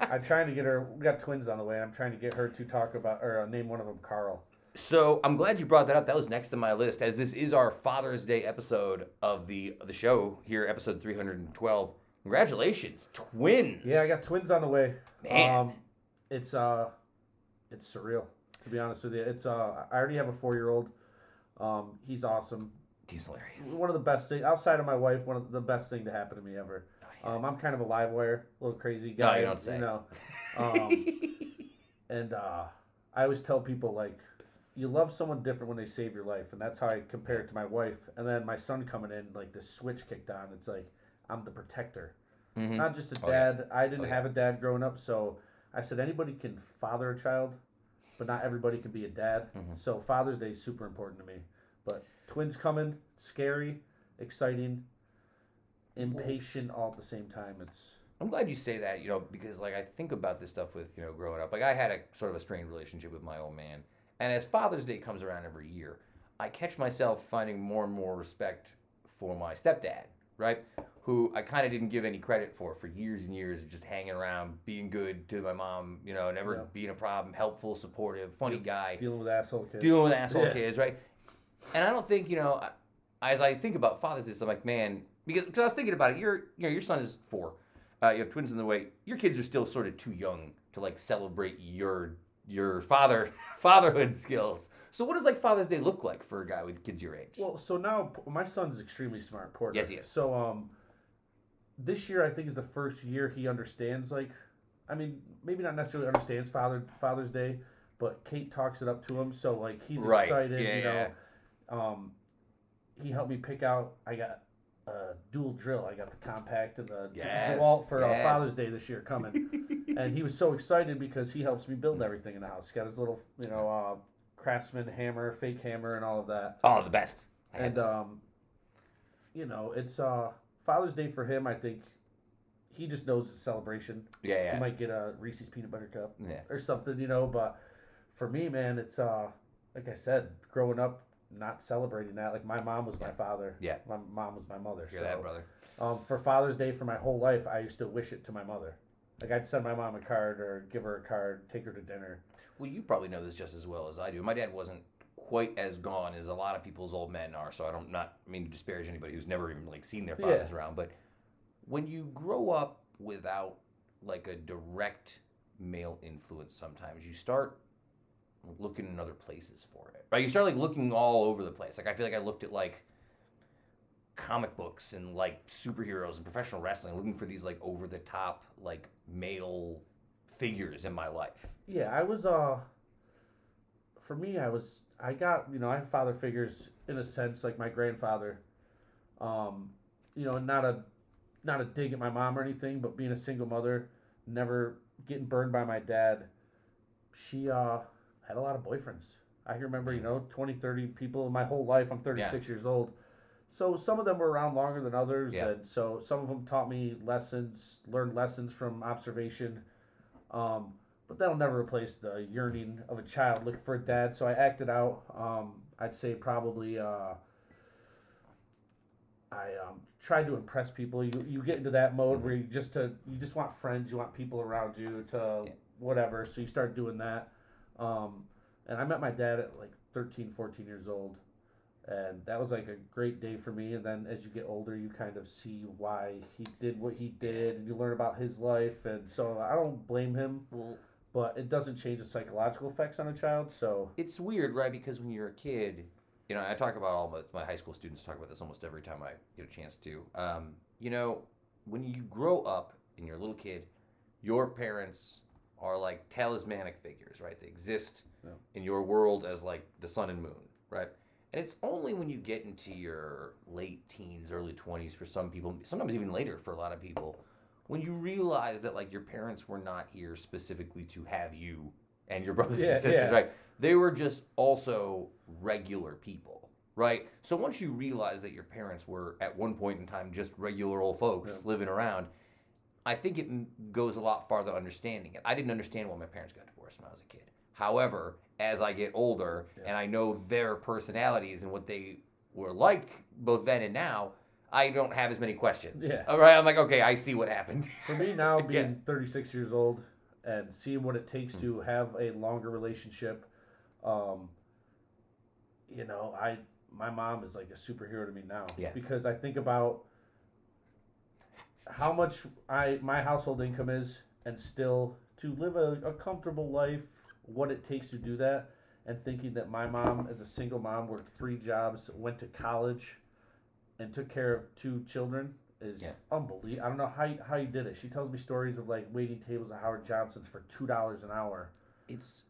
I'm trying to get her. We got twins on the way. I'm trying to get her to talk about or uh, name one of them Carl. So I'm glad you brought that up. That was next on my list, as this is our Father's Day episode of the the show here, episode 312. Congratulations, twins! Yeah, I got twins on the way. Man. Um, it's uh, it's surreal to be honest with you. It's uh, I already have a four year old. Um, he's awesome. He's hilarious. One of the best things outside of my wife. One of the best thing to happen to me ever. Um, I'm kind of a live wire, a little crazy No, guy. you don't say. You know, um, and uh, I always tell people like, you love someone different when they save your life, and that's how I compare it to my wife. And then my son coming in, like the switch kicked on. It's like I'm the protector, Mhm. not just a Oh, yeah. dad. I didn't Oh, yeah. have a dad growing up, so I said anybody can father a child, but not everybody can be a dad. Mhm. So Father's Day is super important to me. But twins coming, scary, exciting, impatient all at the same time. It's I'm glad you say that, you know, because like I think about this stuff with, you know, growing up. Like I had a sort of a strained relationship with my old man. And as Father's Day comes around every year, I catch myself finding more and more respect for my stepdad, right? Who I kind of didn't give any credit for for years and years of just hanging around, being good to my mom, you know, never Yeah. being a problem, helpful, supportive, funny guy dealing with asshole kids. dealing with asshole Yeah. kids, right? And I don't think you know, as I think about Father's Day, I'm like, man, because cause I was thinking about it. Your you know, your son is four. Uh, you have twins in the way. Your kids are still sort of too young to like celebrate your your father fatherhood skills. So what does like Father's Day look like for a guy with kids your age? Well, so now my son's extremely smart. Porter. Yes, he is. So um, this year I think is the first year he understands. Like, I mean, maybe not necessarily understands Father Father's Day, but Kate talks it up to him. So like he's Right. excited. Yeah, you yeah. Um, he helped me pick out. I got a dual drill. I got the compact and the Yes, DeWalt for yes. uh, Father's Day this year coming. and he was so excited because he helps me build everything in the house. He got his little, you know, uh, craftsman hammer, fake hammer, and all of that. oh, the best. I And um, you know, it's uh Father's Day for him. I think he just knows it's a celebration. Yeah, He might get a Reese's peanut butter cup Yeah. or something, you know. But for me, man, it's uh, like I said, growing up, not celebrating that. Like my mom was my father. Yeah. My mom was my mother. Hear so, that, brother? Um, for Father's Day, for my whole life, I used to wish it to my mother. Like I'd send my mom a card or give her a card, take her to dinner. Well, you probably know this just as well as I do. My dad wasn't quite as gone as a lot of people's old men are, so I don't not mean to disparage anybody who's never even like seen their Yeah. fathers around. But when you grow up without like a direct male influence, sometimes you start looking in other places for it. Right? You start like looking all over the place. Like I feel like I looked at like comic books and like superheroes and professional wrestling, looking for these like over the top like male figures in my life. Yeah, I was uh for me I was I got, you know, I have father figures in a sense like my grandfather. Um, you know, not a not a dig at my mom or anything, but being a single mother, never getting burned by my dad, she uh had a lot of boyfriends. I remember, you know, 20, 30 people in my whole life. I'm 36 years old. So some of them were around longer than others, Yeah. and so some of them taught me lessons, learned lessons from observation. Um, but that'll never replace the yearning of a child looking for a dad. So I acted out. Um, I'd say probably uh, I um, tried to impress people. You you get into that mode where you just to you just want friends, you want people around you to Yeah. whatever. So you start doing that. Um, and I met my dad at like 13, 14 years old. And that was like a great day for me. And then as you get older, you kind of see why he did what he did, and you learn about his life. And so I don't blame him, Well, but it doesn't change the psychological effects on a child. So it's weird, right? Because when you're a kid, you know, I talk about all my, my high school students talk about this almost every time I get a chance to. Um, you know, when you grow up and you're a little kid, your parents are like talismanic figures, right? They exist Yeah. in your world as like the sun and moon, right? And it's only when you get into your late teens, early 20s for some people, sometimes even later for a lot of people, when you realize that like your parents were not here specifically to have you and your brothers Yeah, and sisters, yeah. right? They were just also regular people, right? So once you realize that your parents were at one point in time just regular old folks Yeah. living around, I think it goes a lot farther understanding it. I didn't understand why my parents got divorced when I was a kid. However, as I get older Yeah. and I know their personalities and what they were like both then and now, I don't have as many questions. Yeah. All right, I'm like, okay, I see what happened. for me now, Yeah. being 36 years old and seeing what it takes to have a longer relationship, um, you know, I my mom is like a superhero to me now. Yeah. Because I think about how much I my household income is, and still to live a, a comfortable life, what it takes to do that, and thinking that my mom, as a single mom, worked three jobs, went to college, and took care of two children is Yeah. unbelievable. I don't know how you, how you did it. She tells me stories of like waiting tables at Howard Johnson's for two dollars an hour. it's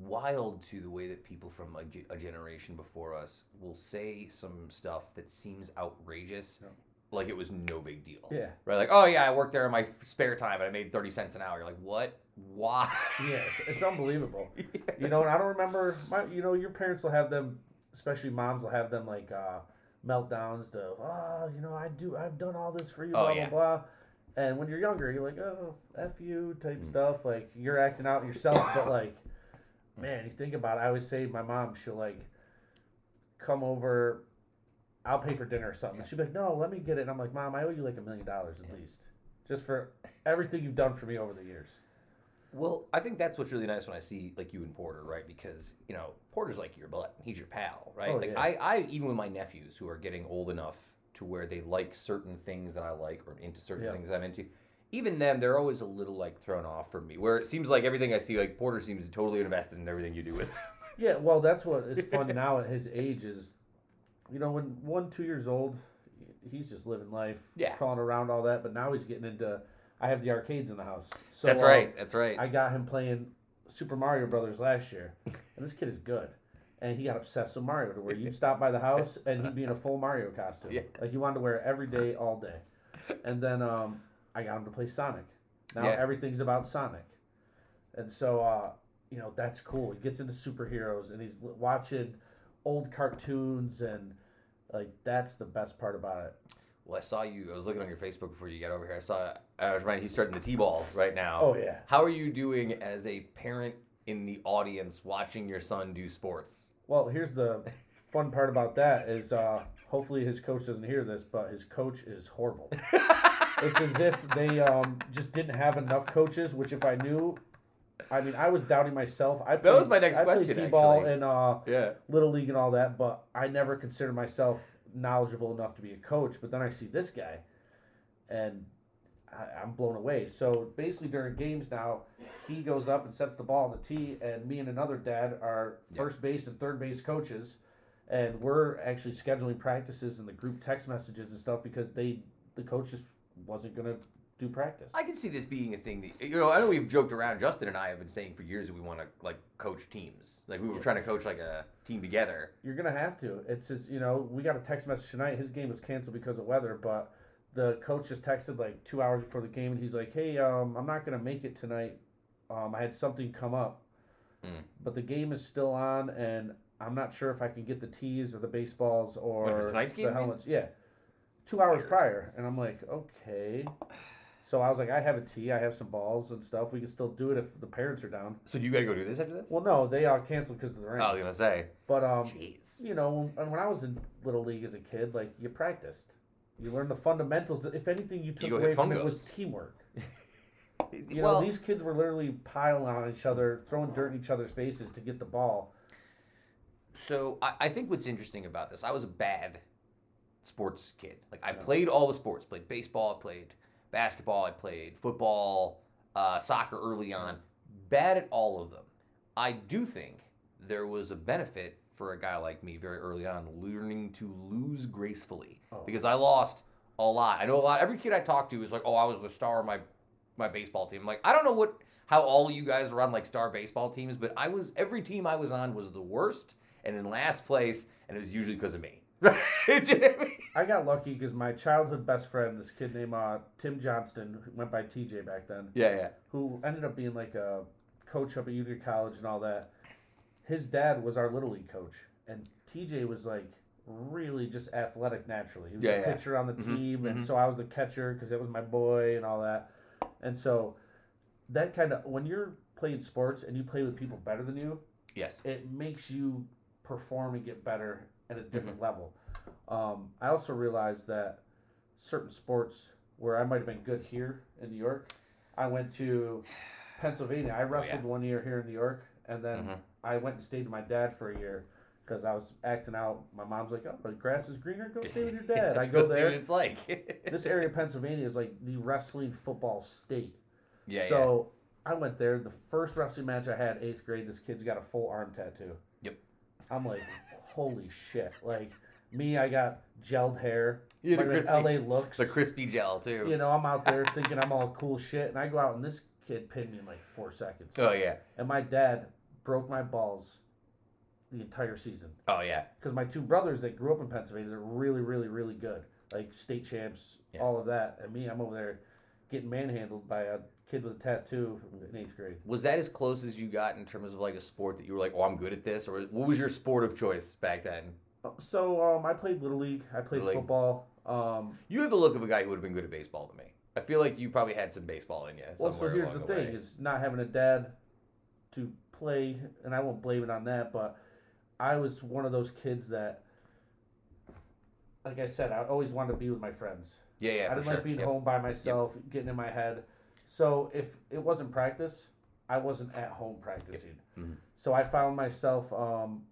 wild to the way that people from a, a generation before us will say some stuff that seems outrageous Yeah. Like it was no big deal Yeah, right like oh yeah i worked there in my spare time and i made 30 cents an hour you're like what why yeah, it's, it's unbelievable. You know, and I don't remember my. You know, your parents will have them, especially moms will have them like uh, meltdowns to, oh, you know, I do, I've done all this for you, Oh, blah yeah. blah blah. And when you're younger, you're like, oh, f you type Mm. stuff. Like you're acting out yourself, but like, man, you think about it. I always say my mom, she'll like come over. I'll pay for dinner or something. Yeah. She'll be like, no, let me get it. And I'm like, mom, I owe you like a million dollars at Yeah. least, just for everything you've done for me over the years. Well, I think that's what's really nice when I see like you and Porter, right? Because you know Porter's like your butt; he's your pal, right? Oh, like yeah. I, I even with my nephews who are getting old enough to where they like certain things that I like or into certain things I'm into. Even them, they're always a little like thrown off from me. Where it seems like everything I see, like Porter seems totally invested in everything you do with. Yeah, well, that's what is fun now at his age is, you know, when one two years old, he's just living life, Yeah. crawling around all that. But now he's getting into. I have the arcades in the house. So, that's uh, right. That's right. I got him playing Super Mario Brothers last year, and this kid is good. And he got obsessed with Mario to where you'd stop by the house and he'd be in a full Mario costume. Yes. Like he wanted to wear it every day, all day. And then um, I got him to play Sonic. Now Yeah. everything's about Sonic. And so, uh, you know, that's cool. He gets into superheroes and he's watching old cartoons and like that's the best part about it. Well, I saw you. I was looking on your Facebook before you got over here. I saw. I was reminded he's starting the t-ball right now. Oh yeah. How are you doing as a parent in the audience watching your son do sports? Well, here's the fun part about that is uh, hopefully his coach doesn't hear this, but his coach is horrible. it's as if they um, just didn't have enough coaches. Which, if I knew, I mean, I was doubting myself. I played, was my next I played T-ball actually. and uh, Yeah. little league and all that, but I never considered myself knowledgeable enough to be a coach. But then I see this guy, and I, I'm blown away. So basically, during games now, he goes up and sets the ball on the tee, and me and another dad are Yeah. first base and third base coaches, and we're actually scheduling practices and the group text messages and stuff because they the coach just wasn't gonna do practice. I can see this being a thing that you know. I know we've joked around. Justin and I have been saying for years that we want to like coach teams. Like we were trying to coach like a team together. You're gonna have to. It's just you know we got a text message tonight. His game was canceled because of weather, but the coach just texted like two hours before the game, and he's like, "Hey, um, I'm not gonna make it tonight. Um, I had something come up, Mm. but the game is still on, and I'm not sure if I can get the tees or the baseballs or the helmets. Yeah, two hours Weird. prior, and I'm like, okay. So I was like, I have a tee, I have some balls and stuff. We can still do it if the parents are down. So you got to go do this after this? Well, no, they uh, canceled because of the rain. I was gonna say. But um, Jeez. you know, when, when I was in little league as a kid, like you practiced, you learned the fundamentals. If anything, you took go away hit from it was teamwork. You well, know, these kids were literally piling on each other, throwing dirt in each other's faces to get the ball. So I, I think what's interesting about this, I was a bad sports kid. Like I played all the sports. Played baseball. I played basketball. I played football, uh, soccer early on. Bad at all of them. I do think there was a benefit for a guy like me very early on learning to lose gracefully Oh. because I lost a lot. I know a lot. Every kid I talk to is like, "Oh, I was the star of my my baseball team." I'm like, I don't know what how all of you guys are on like star baseball teams, but I was every team I was on was the worst and in last place, and it was usually because of me. Right? Do you know what I got lucky because my childhood best friend, this kid named uh, Tim Johnston, went by TJ back then, yeah, yeah. who ended up being like a coach up at Utica College and all that. His dad was our little league coach, and TJ was like really just athletic naturally. He was Yeah, the yeah. pitcher on the Mhm, team, and mhm. so I was the catcher because it was my boy and all that. And so that kind of when you're playing sports and you play with people better than you, Yes. it makes you perform and get better at a Mm-hmm. different level. Um, I also realized that certain sports where I might have been good here in New York, I went to Pennsylvania. I wrestled one year here in New York, and then Mhm. I went and stayed with my dad for a year because I was acting out. My mom's like, "Oh, the grass is greener. Go stay with your dad." I go there. it's like. This area of Pennsylvania is like the wrestling football state. yeah, yeah. so I went there. The first wrestling match I had, eighth grade. This kid's got a full arm tattoo. Yep. I'm like, holy shit! Like me, I got gelled hair. Yeah, the crispy, LA looks. the crispy gel too. You know, I'm out there thinking I'm all cool shit, and I go out and this kid pinned me in like four seconds. Oh yeah. And my dad broke my balls the entire season Oh yeah. because my two brothers that grew up in Pennsylvania, they're really, really, really good, like state champs, Yeah. all of that. And me, I'm over there getting manhandled by a kid with a tattoo in eighth grade. Was that as close as you got in terms of like a sport that you were like, oh, I'm good at this, or what was your sport of choice back then? Uh, So um, I played little league. I played Little league. football. Um, You have the look of a guy who would have been good at baseball to me. I feel like you probably had some baseball in you. well, so somewhere here's the along thing: way. is not having a dad to play, and I won't blame it on that. But I was one of those kids that, like I said, I always wanted to be with my friends. yeah, yeah, I for didn't sure. like being Yep. home by myself, getting in my head. So if it wasn't practice, I wasn't at home practicing. Mhm. So I found myself, um,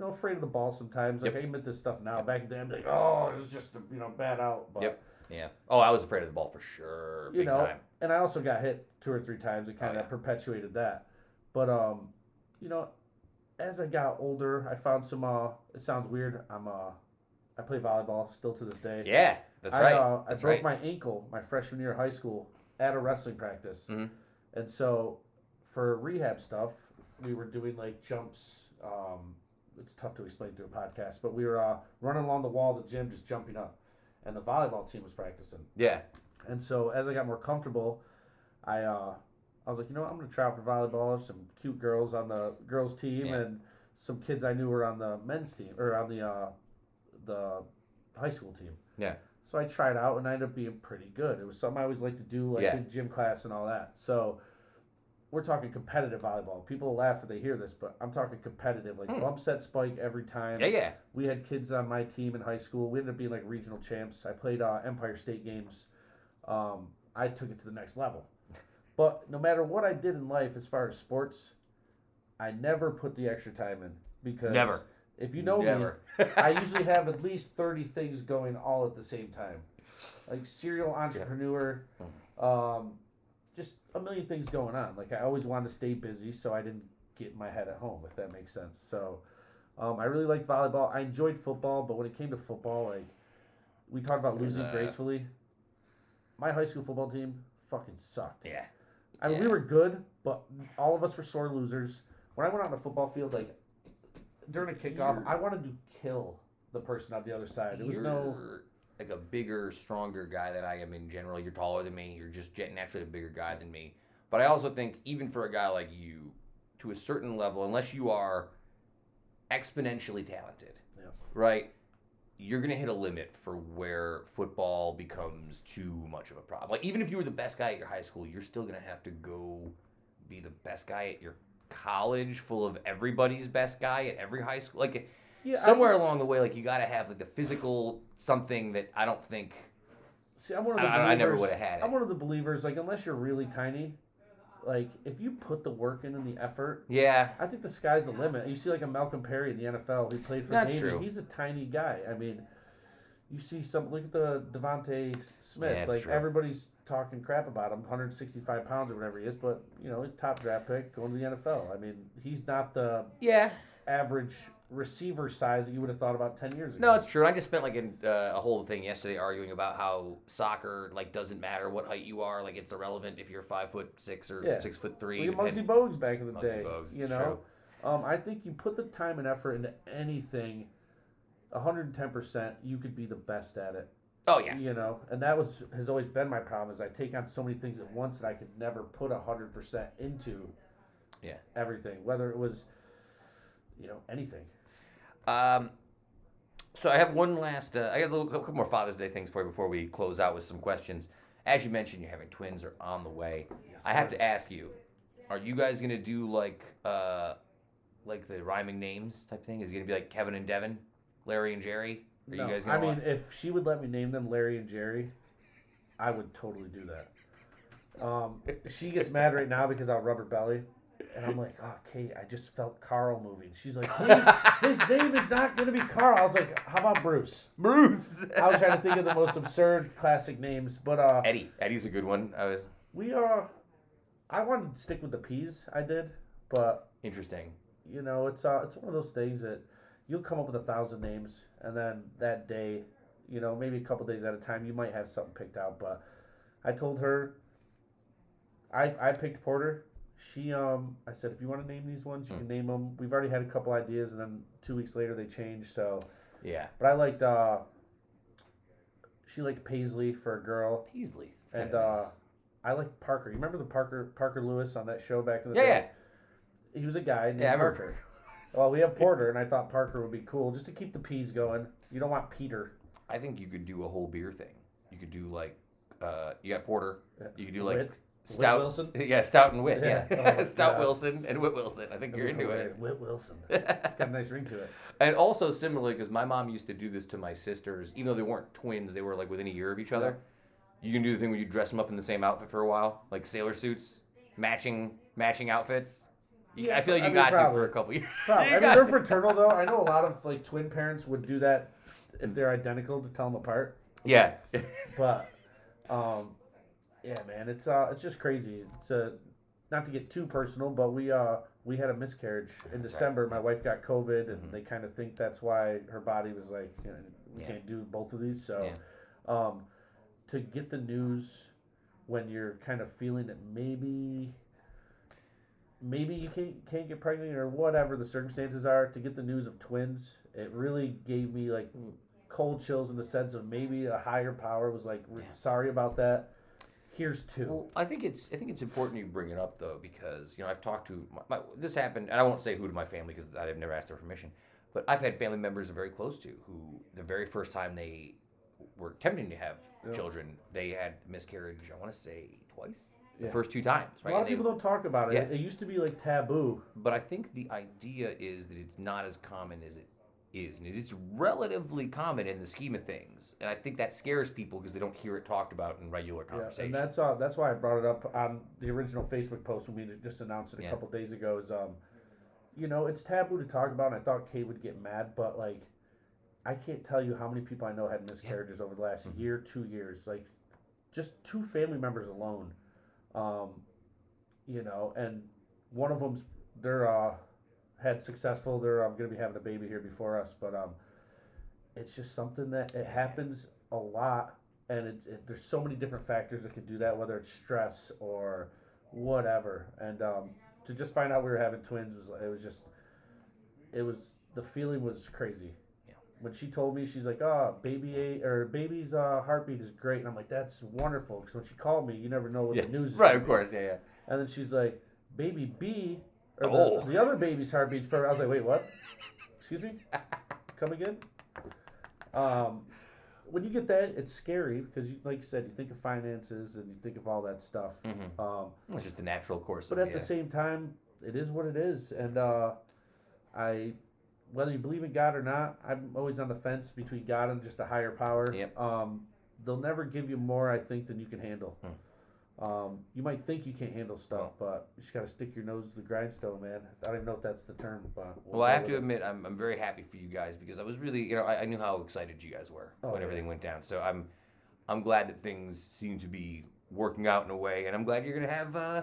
you know, afraid of the ball sometimes. Like Yep. I admit this stuff now. Yep. Back then, I'm like, oh, it was just a, you know bad out. But Yep. Yeah. Oh, I was afraid of the ball for sure. you know, time. and I also got hit two or three times. It kind Oh, of yeah. perpetuated that. But um, you know, as I got older, I found some. Uh, it sounds weird. I'm uh, I play volleyball still to this day. Yeah, that's I, right. Uh, I that's broke right. my ankle my freshman year of high school at a wrestling practice, Mhm. and so for rehab stuff, we were doing like jumps. Um, it's tough to explain through a podcast, but we were uh, running along the wall of the gym, just jumping up, and the volleyball team was practicing. Yeah. And so as I got more comfortable, I uh, I was like, you know what, I'm gonna try out for volleyball. There's some cute girls on the girls team, Yeah. and some kids I knew were on the men's team or on the uh, the high school team. Yeah. So I tried out and I ended up being pretty good. It was something I always liked to do, like Yeah. in gym class and all that. So we're talking competitive volleyball. People laugh if they hear this, but I'm talking competitive, like Hmm. bump set spike every time. Yeah, yeah. We had kids on my team in high school. We ended up being like regional champs. I played uh, Empire State games. Um, I took it to the next level. But no matter what I did in life as far as sports, I never put the extra time in because Never. If you know me, I usually have at least 30 things going all at the same time. Like serial entrepreneur, um, just a million things going on. Like I always wanted to stay busy so I didn't get my head at home, if that makes sense. So um, I really liked volleyball. I enjoyed football, but when it came to football, like we talked about losing a- gracefully. My high school football team fucking sucked. yeah. I mean, we were good, but all of us were sore losers. When I went out on the football field, like during a kickoff, You're- I wanted to kill the person on the other side. There was You're no. Like a bigger, stronger guy than I am in general. You're taller than me. You're just naturally a bigger guy than me. But I also think even for a guy like you, to a certain level, unless you are exponentially talented, Yeah. right? You're gonna hit a limit for where football becomes too much of a problem. Like even if you were the best guy at your high school, you're still gonna have to go be the best guy at your college, full of everybody's best guy at every high school. Like Yeah, somewhere just- along the way, like you got to have like the physical something that I don't think See, I'm one of the I, I never would have had It. I'm one of the believers. Like, unless you're really tiny, like if you put the work in and the effort, Yeah, I think the sky's the limit. You see, like a Malcolm Perry in the NFL, he played for That's Navy. true. He's a tiny guy. I mean, you see some. Look at the DeVonta Smith. Yeah, like true. everybody's talking crap about him, 165 pounds or whatever he is. But you know, he's top draft pick going to the NFL. I mean, he's not the yeah. average receiver size that you would have thought about 10 years ago. No, it's true. I just spent like an, uh, a whole thing yesterday arguing about how soccer like doesn't matter what height you are. Like it's irrelevant if you're five foot six or Yeah. six foot three. you're Muggsy Bogues back in the Muggsy day. Bogues, you know, um, I think you put the time and effort into anything, 110 percent, you could be the best at it. oh yeah, You know, and that was has always been my problem. Is I take on so many things at once that I could never put 100 percent into. Yeah. Everything, whether it was, you know, anything. Um, so I have one last. Uh, I got a little, couple more Father's Day things for you before we close out with some questions. As you mentioned, you're having twins are on the way. Yes, I have to ask you, are you guys gonna do like uh, like the rhyming names type thing? Is it gonna be like Kevin and Devin, Larry and Jerry? Are No, you guys gonna? I mean, if she would let me name them Larry and Jerry, I would totally do that. Um, she gets mad right now because I'll rub her belly, and I'm like, "Oh, Kate, I just felt Carl moving." She's like, his name is not going to be Carl." I was like, "How about Bruce?" Bruce. I was trying to think of the most absurd classic names, but uh, Eddie. Eddie's a good one. I was we uh, I wanted to stick with the P's. I did, but interesting. you know, it's uh, it's one of those things that you'll come up with a thousand names, and then that day, you know, maybe a couple days at a time, you might have something picked out. But I told her, I I picked Porter. She um, I said if you want to name these ones, you Hmm. can name them. We've already had a couple ideas, and then two weeks later they changed. So, Yeah. but I liked uh, she liked Paisley for a girl, Paisley. It's and uh, nice. I like Parker. You remember the Parker Parker Lewis on that show back in the Yeah, day? yeah. He was a guy named Yeah, Parker. Well, we have Porter, and I thought Parker would be cool just to keep the P's going. You don't want Peter. I think you could do a whole beer thing. You could do like, uh, you got porter. You could do like. Stout. Wilson? Yeah, stout and wit. Yeah, Yeah. Oh, stout yeah. Wilson and Whit Wilson. I think you're into it. Whit Wilson. It's got a nice ring to it. and also similarly, because my mom used to do this to my sisters, even though they weren't twins, they were like within a year of each other. You can do the thing where you dress them up in the same outfit for a while, like sailor suits, matching matching outfits. You, Yeah, I feel like I you mean, got to for a couple years. Probably. I mean, they're fraternal though. I know a lot of like twin parents would do that if they're identical to tell them apart. yeah. But, um, yeah, man, it's uh, it's just crazy. It's uh, not to get too personal, but we uh, we had a miscarriage in That's right. December. My wife got COVID, and Mhm. they kind of think that's why her body was like, you know, we Yeah. can't do both of these. So, Yeah. um, to get the news when you're kind of feeling that maybe maybe you can't can't get pregnant or whatever the circumstances are to get the news of twins it really gave me like cold chills in the sense of maybe a higher power was like Yeah. sorry about that here's two Well, I think it's I think it's important you bring it up though because you know I've talked to my, my, this happened and I won't say who to my family because I've never asked their permission, but I've had family members I'm very close to who the very first time they were attempting to have Yeah. children, they had miscarriage. I want to say twice. The Yeah. first two times, right? A lot And of they- people don't talk about it. Yeah. It used to be like taboo. but I think the idea is that it's not as common as it is, and it's relatively common in the scheme of things. And I think that scares people because they don't hear it talked about in regular conversation. Yeah, and that's uh, that's why I brought it up on the original Facebook post when we just announced it a Yeah. couple days ago. Is um, you know, it's taboo to talk about. And I thought Kate would get mad, but like, I can't tell you how many people I know had miscarriages over the last Mm-hmm. year, two years. Like, just two family members alone. Um, you know, and one of them's they're uh had successful. They're um, going to be having a baby here before us, but um, it's just something that it happens a lot and it, it, there's so many different factors that could do that whether it's stress or whatever and um, to just find out we were having twins was it was just it was the feeling was crazy Yeah. when she told me she's like oh baby a or baby's uh, heartbeat is great and i'm like that's wonderful because when she called me you never know what yeah, the news is right, of be. course, yeah, yeah. and then she's like baby b or Oh. the, the other baby's heartbeat's perfect i was like wait what excuse me come again um, when you get that, it's scary because, you, like you said, you think of finances and you think of all that stuff. Mhm. Um, It's just a natural course. but at yeah. the same time, it is what it is, and uh, I, whether you believe in God or not, I'm always on the fence between God and just a higher power. Yep. Um, they'll never give you more, I think, than you can handle. Hmm. Um, you might think you can't handle stuff, but you just gotta stick your nose to the grindstone, man. I don't even know if that's the term, but we'll Well, I have to it. admit, I'm, I'm very happy for you guys because I was really, you know, I, I knew how excited you guys were Oh, when yeah. everything went down. So I'm, I'm glad that things seem to be working out in a way, and I'm glad you're gonna have uh,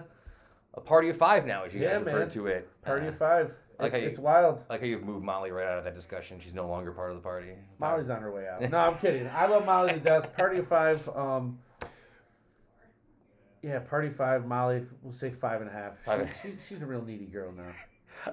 a party of five now, as you Yeah, guys referred man. to it. Party Uh, of five. I like It's, how you- it's wild. I like how you've moved Molly right out of that discussion. She's no longer part of the party. Molly's on her way out. No, I'm kidding. I love Molly to death. Party of five. Um, yeah, party five. Molly, we'll say five and a half. Five and- She, she, she's a real needy girl now.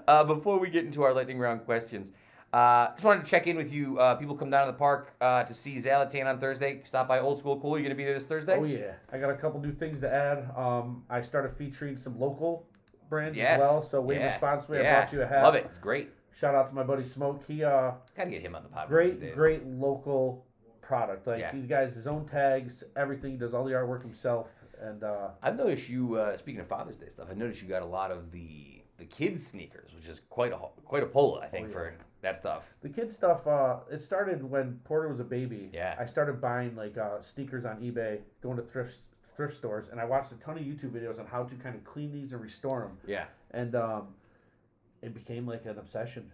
Uh, before we get into our lightning round questions, uh, just wanted to check in with you. Uh, people come down to the park uh, to see Zalatan on Thursday. Stop by Old School Cool. You're gonna be there this Thursday? Oh yeah, I got a couple new things to add. Um, I started featuring some local brands Yes. as well. So wave Yeah. responsibly. I Yeah. brought you a hat. Love it. It's great. Shout out to my buddy Smoke. He uh, Gotta get him on the podcast. great, great local product. Like Yeah. he guys his own tags, everything. He does all the artwork himself, and uh, I've noticed you. Uh, speaking of Father's Day stuff, I noticed you got a lot of the the kids sneakers, which is quite a quite a pull, I think, Oh, yeah. for that stuff. The kids stuff, uh, it started when Porter was a baby. Yeah. I started buying like uh, sneakers on eBay, going to thrift thrift stores, and I watched a ton of YouTube videos on how to kind of clean these and restore them. Yeah. And um, it became like an obsession.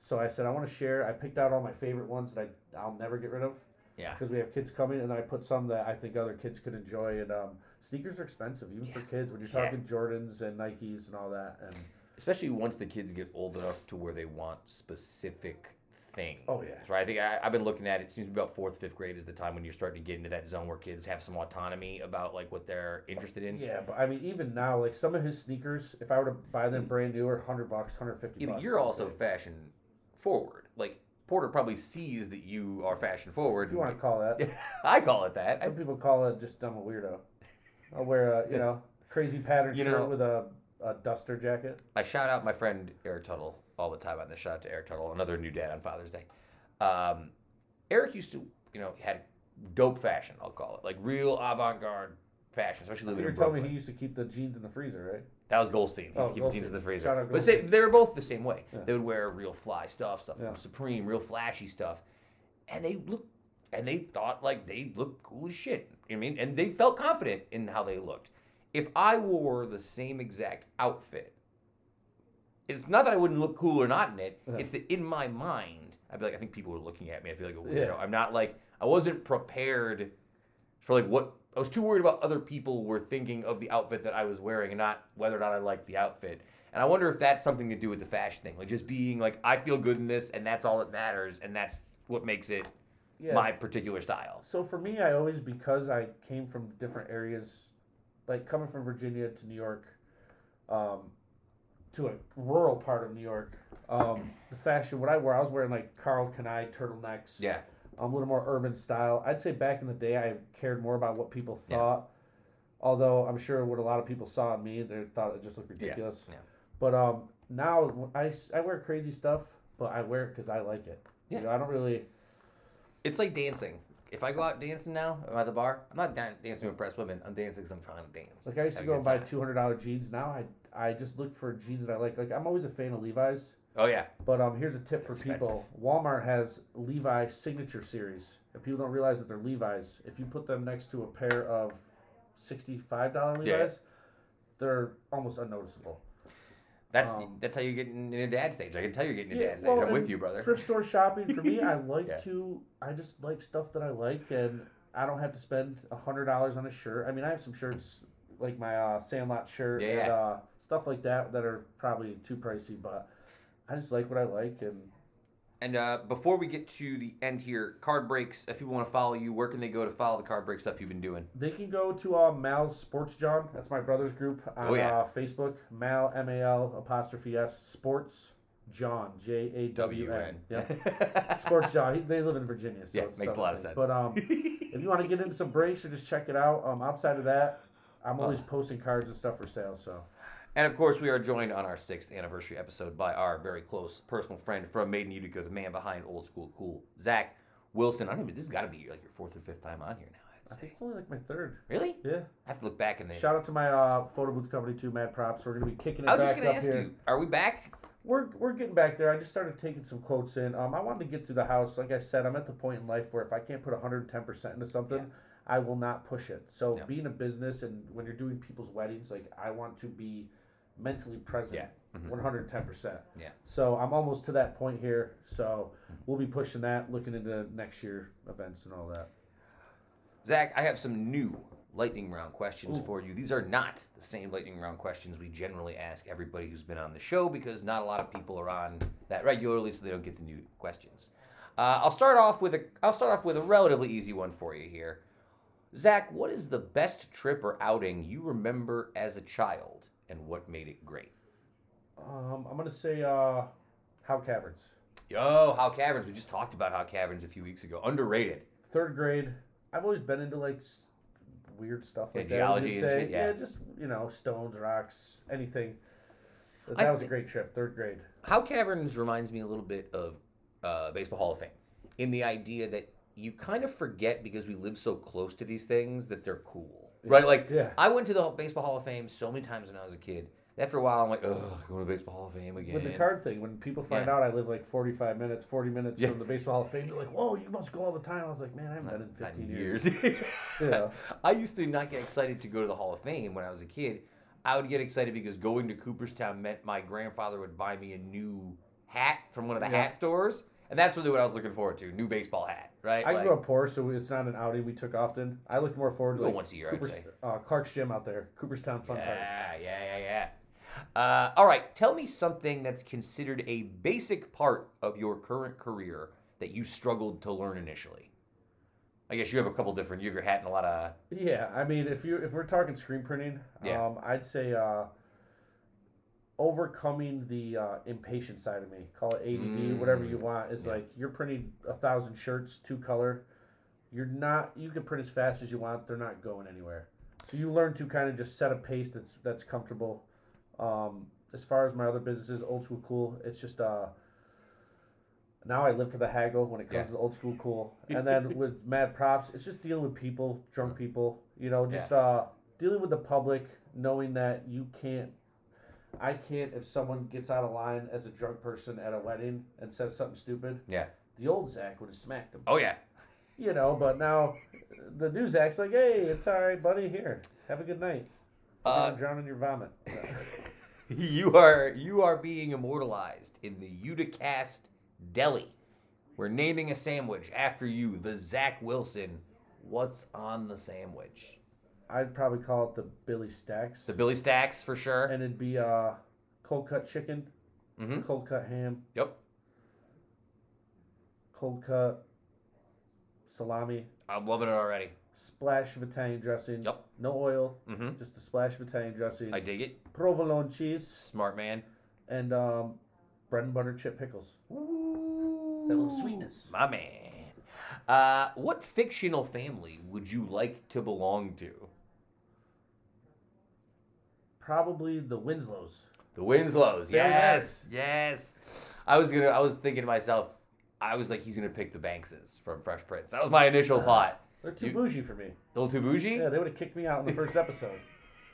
So I said I want to share. I picked out all my favorite ones that I I'll never get rid of Yeah. because we have kids coming, and then I put some that I think other kids could enjoy. And um, sneakers are expensive even for kids when you're Yeah. talking Jordans and Nikes and all that. And Especially once the kids get old enough to where they want specific things. Oh, yeah. Right. I think I, I've been looking at it. Seems to be about fourth, fifth grade is the time when you're starting to get into that zone where kids have some autonomy about like what they're interested in. Yeah, but I mean, even now, like some of his sneakers, if I were to buy them mm. brand new, are hundred bucks, hundred fifty. Yeah, but bucks. you're also say. fashion forward. Like Porter probably sees that you are fashion forward. if you want to call that. I call it that. Some people call it just I'm a weirdo. I'll wear a you know crazy pattern You shirt know- with a, a duster jacket. I shout out my friend Eric Tuttle all the time on this. Shout out to Eric Tuttle, another new dad on Father's Day. Um, Eric used to, you know, had dope fashion. I'll call it like real avant-garde fashion, especially living in telling me he used to keep the jeans in the freezer, right? That was Goldstein. He Oh, used to keep the jeans in the freezer. But say, they were both the same way. Yeah. They would wear real fly stuff, stuff Yeah. from Supreme, real flashy stuff, and they looked, and they thought like they looked cool as shit. You know what I mean, and they felt confident in how they looked. If I wore the same exact outfit, it's not that I wouldn't look cool or not in it. Yeah. It's that in my mind, I'd be like, I think people are looking at me. I feel like a weirdo. Yeah. I'm not like I wasn't prepared for like what I was too worried about other people were thinking of the outfit that I was wearing and not whether or not I liked the outfit. And I wonder if that's something to do with the fashion thing, like just being like I feel good in this and that's all that matters and that's what makes it Yeah. my particular style. So for me, I always because I came from different areas, like coming from Virginia to New York, um, to a rural part of New York. Um, the fashion, what I wore, I was wearing like Karl Kani turtlenecks. Yeah. um, a little more urban style. I'd say back in the day, I cared more about what people Yeah. thought. Although I'm sure what a lot of people saw in me, they thought it just looked Yeah, ridiculous. yeah. But um, now I, I wear crazy stuff, but I wear it because I like it. Yeah. You know, I don't really. It's like dancing. if I go out dancing now, I'm at the bar. I'm not dan- dancing to impress women. I'm dancing because I'm trying to dance. Like I used to Have a go good and buy time. two hundred dollar jeans. Now I I just look for jeans that I like. Like I'm always a fan of Levi's. Oh yeah, But um, here's a tip for Expensive. people: Walmart has Levi Signature Series, and people don't realize that they're Levi's. If you put them next to a pair of sixty-five dollar Levi's, Yeah. they're almost unnoticeable. That's Um, that's how you get in a dad stage. I can tell you're getting a Yeah, dad stage. well, I'm with you, brother. Thrift store shopping for me, I like Yeah. to. I just like stuff that I like, and I don't have to spend a hundred dollars on a shirt. I mean, I have some shirts like my uh, Sandlot shirt Yeah, and uh, stuff like that that are probably too pricey, but I just like what I like, and And uh, before we get to the end here, card breaks. If people want to follow you, where can they go to follow the card break stuff you've been doing? They can go to uh, Mal's Sports Jawn. That's my brother's group on Oh, yeah. uh, Facebook. Mal M A L apostrophe S Sports Jawn J A W N. Yeah. Sports Jawn. He, they live in Virginia, so Yeah, makes a lot of something. sense. But um, if you want to get into some breaks or just check it out, um, outside of that, I'm always posting cards and stuff for sale. So And of course, we are joined on our sixth anniversary episode by our very close personal friend from Made in Utica, the man behind Old School Cool, Zach Wilson. I don't even. This has got to be like your fourth or fifth time on here now. I I'd think it's only like my third. Really? Yeah. I have to look back and then. Shout out to my uh, photo booth company too, Mad Props. We're gonna be kicking it I was back just gonna up ask here. you, are we back? We're we're getting back there. I just started taking some quotes in. Um, I wanted to get to the house. Like I said, I'm at the point in life where if I can't put 110 percent into something, Yeah. I will not push it. So being a business and when you're doing people's weddings, like I want to be mentally present. Yeah. Mhm. 110 percent. Yeah. So I'm almost to that point here. So we'll be pushing that, looking into next year events and all that. Zach, I have some new lightning round questions Ooh. for you. These are not the same lightning round questions we generally ask everybody who's been on the show because not a lot of people are on that regularly, so they don't get the new questions. Uh, I'll start off with a I'll start off with a relatively easy one for you here. Zach, what is the best trip or outing you remember as a child, and what made it great? Um, I'm gonna say uh, Howe Caverns. Yo, Howe Caverns. We just talked about Howe Caverns a few weeks ago. Underrated. third grade, I've always been into like s- weird stuff Yeah, that. geology and say. shit, yeah. just you know, stones, rocks, anything. But I that was thi- a great trip, third grade. Howe Caverns reminds me a little bit of uh, Baseball Hall of Fame in the idea that you kind of forget because we live so close to these things that they're cool, right? Like Yeah. I went to the Baseball Hall of Fame so many times when I was a kid. After a while, I'm like, ugh, going to the Baseball Hall of Fame again. With the card thing, when people find Yeah. out I live like 45 minutes, 40 minutes Yeah. from the Baseball Hall of Fame, they're like, whoa, you must go all the time. I was like, man, I haven't done it in 15 in years. years. Yeah. I used to not get excited to go to the Hall of Fame when I was a kid. I would get excited because going to Cooperstown meant my grandfather would buy me a new hat from one of the Yeah. hat stores. And that's really what I was looking forward to. New baseball hat, right? I Like- grew up poor, so it's not an outing we took often. I looked more forward to like once a year, I'd say. uh, Clark's Gym out there, Cooperstown Fun Park. Yeah, yeah, yeah, yeah. Uh, all right, tell me something that's considered a basic part of your current career that you struggled to learn initially. I guess you have a couple different. You have your hat and a lot of. Yeah, I mean, if you if we're talking screen printing, Yeah. um, I'd say uh, overcoming the uh, impatient side of me. Call it ADD, whatever you Mm, want. Is yeah. like you're printing a thousand shirts, two color. You're not. You can print as fast as you want. They're not going anywhere. So you learn to kind of just set a pace that's that's comfortable. Um, as far as my other businesses, old school cool. It's just uh. Now I live for the haggle when it comes Yeah. to old school cool, and then with mad props, it's just dealing with people, drunk people. You know, just uh, dealing with the public, knowing that you can't. I can't if someone gets out of line as a drunk person at a wedding and says something stupid. Yeah. The old Zach would have smacked him. Oh yeah. You know, but now the new Zach's like, hey, it's all right, buddy. Here, have a good night. Uh, drown in your vomit. you are you are being immortalized in the Uticast Deli. We're naming a sandwich after you, the Zach Wilson. What's on the sandwich? I'd probably call it the Billy Stacks, The Billy Stacks for sure. and it'd be uh, cold cut chicken, Mm-hmm. cold cut ham, Yep. cold cut salami, I'm loving it already. splash of Italian dressing. Yep. No oil, Mm-hmm. just a splash of Italian dressing. I dig it. provolone cheese Smart man. and um, bread and butter chip pickles. Ooh, That little sweetness. My man. Uh, what fictional family would you like to belong to? Probably the Winslows. The Winslows. Yes. Yes. I was gonna. I was thinking to myself, I was like, he's gonna pick the Bankses from Fresh Prince. That was my initial thought. They're too You- bougie for me. A little too bougie. Yeah, they would have kicked me out in the first episode.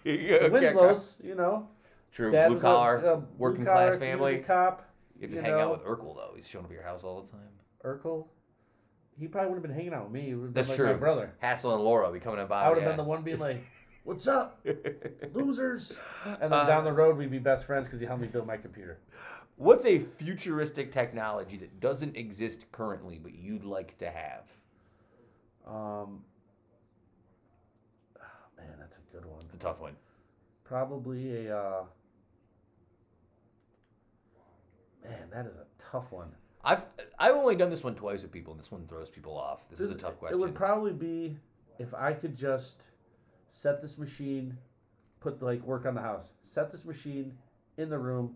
The. Winslows, you know, True. dad Blue was a- collar, a blue working collar, class he was family. a cop. You have to hang know. out with Urkel though. He's showing up at your house all the time. Urkel. He probably would have been hanging out with me. He would have been That's like true. my brother. Hassel and Laura be coming in by. I would have yeah. been the uh, one being like, "What's up, losers?" And then Uh, down the road, we'd be best friends because he helped me build my computer. What's a futuristic technology that doesn't exist currently but you'd like to have? Um, oh, man, that's a good one. It's a tough one. Probably a. Uh, man, that is a tough one. I've I've only done this one twice with people, and this one throws people off. This is a tough question. It would probably be if I could just set this machine, put like work on the house, set this machine in the room,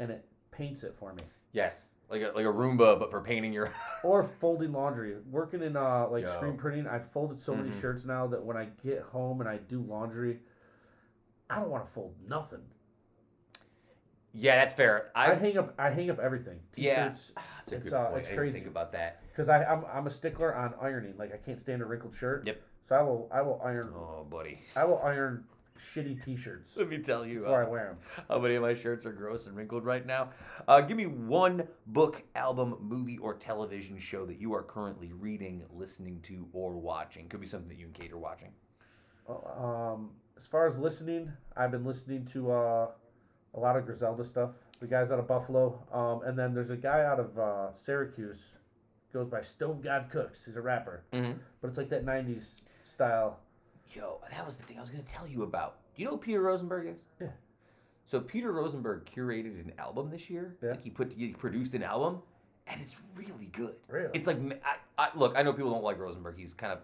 and it paints it for me. yes, like a, like a Roomba, but for painting your. Or folding laundry. Working in uh like Yo. screen printing, I folded so many Mhm. shirts now that when I get home and I do laundry, I don't want to fold nothing. yeah, that's fair. I, I've, hang up I hang up everything. Yeah. T-shirts. that's a it's, good uh, point. it's I didn't crazy. think about that. Because I I'm, I'm a stickler on ironing. Like I can't stand a wrinkled shirt. Yep. So I will I will iron Oh, buddy. I will iron shitty T-shirts Let me tell you before I uh, wear them. how many of my shirts are gross and wrinkled right now. Uh, give me one book, album, movie, or television show that you are currently reading, listening to, or watching. Could be something that you and Kate are watching. Um, as far as listening, I've been listening to uh, a lot of Griselda stuff. The guys out of Buffalo, um, and then there's a guy out of uh, Syracuse, goes by Stove God Cooks. He's a rapper, Mm-hmm. but it's like that '90s style. Yo, that was the thing I was going to tell you about. Do you know who Peter Rosenberg is? Yeah. So Peter Rosenberg curated an album this year. Yeah. Like he put he produced an album, and it's really good. Really? It's like I, I look. I know people don't like Rosenberg. He's kind of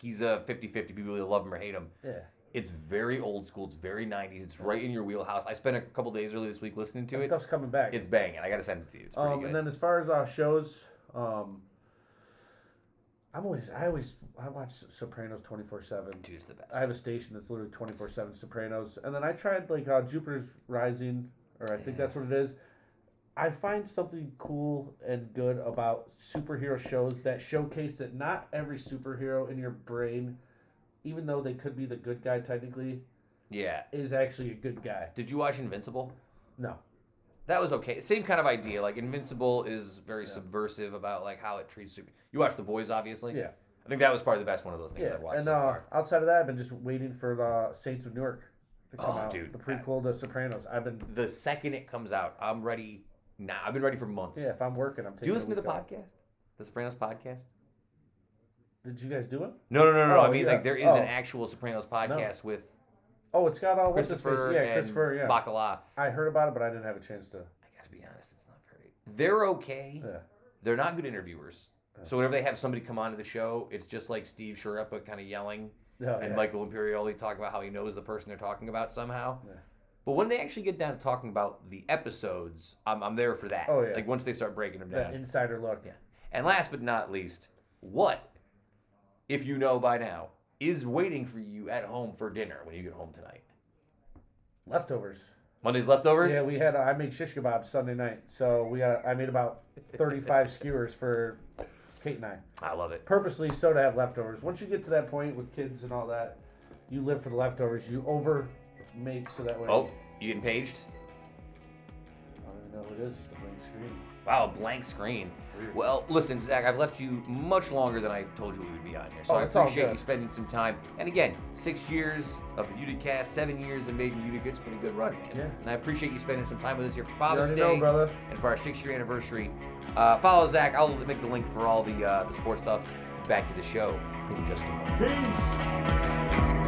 he's a 50-50. People either love him or hate him. Yeah, It's very old school. It's very nineties. It's right in your wheelhouse. I spent a couple days early this week listening to that it. stuff's coming back. It's banging. I got to send it to you. It's pretty um, good. and then as far as uh, shows, um, I'm always I always I watch Sopranos twenty four seven. Dude, it's the best. I have a station that's literally twenty four seven Sopranos, and then I tried like uh, Jupiter's Rising, or I think Yeah. that's what it is. I find something cool and good about superhero shows that showcase that not every superhero in your brain, even though they could be the good guy technically, yeah. is actually a good guy. Did you watch Invincible? No, That was okay. Same kind of idea. Like Invincible is very Yeah. subversive about like how it treats super. You watch The Boys, obviously. yeah, I think that was probably the best one of those things yeah. I've watched And so uh, far. outside of that, I've been just waiting for the Saints of Newark to come Oh, out. dude. the prequel to Sopranos. I've been The second it comes out, I'm ready. Now I've been ready for months. yeah. If I'm working, I'm taking. Do you listen to the podcast, the Sopranos podcast? Did you guys do it? No, no, no, no. Oh, I mean, yeah. like there is Oh. an actual Sopranos podcast with Oh, it's got all what's his face? Christopher Yeah, and Christopher. Yeah, Bacala. I heard about it, but I didn't have a chance to. I gotta be honest, it's not very. They're okay. Yeah. They're not good interviewers. So whenever they have somebody come onto the show, it's just like Steve Schirripa kind of yelling Yeah, and yeah. Michael Imperioli talk about how he knows the person they're talking about somehow. Yeah. But when they actually get down to talking about the episodes, I'm, I'm there for that. Oh, yeah. Like once they start breaking them that down. insider look. Yeah. And last but not least, what, if you know by now, is waiting for you at home for dinner when you get home tonight? Leftovers. Monday's leftovers? Yeah, we had. Uh, I made shish kebabs Sunday night, so we got. I made about thirty-five skewers for Kate and I, I love it. purposely so to have leftovers. Once you get to that point with kids and all that, you live for the leftovers. You over make so that way. Oh, you getting paged? I don't even know who it is. Just a blank screen. Wow, blank screen. Well, listen, Zach, I've left you much longer than I told you we would be on here. So Oh, I appreciate you spending some time. And again, six years of the Utica, seven years of Made in Utica. It's been a good run, man. Yeah. And I appreciate you spending some time with us here for Father's Day know, and for our six-year anniversary. Uh, follow Zach. I'll make the link for all the uh, the sports stuff. Back to the show in just a moment. Peace.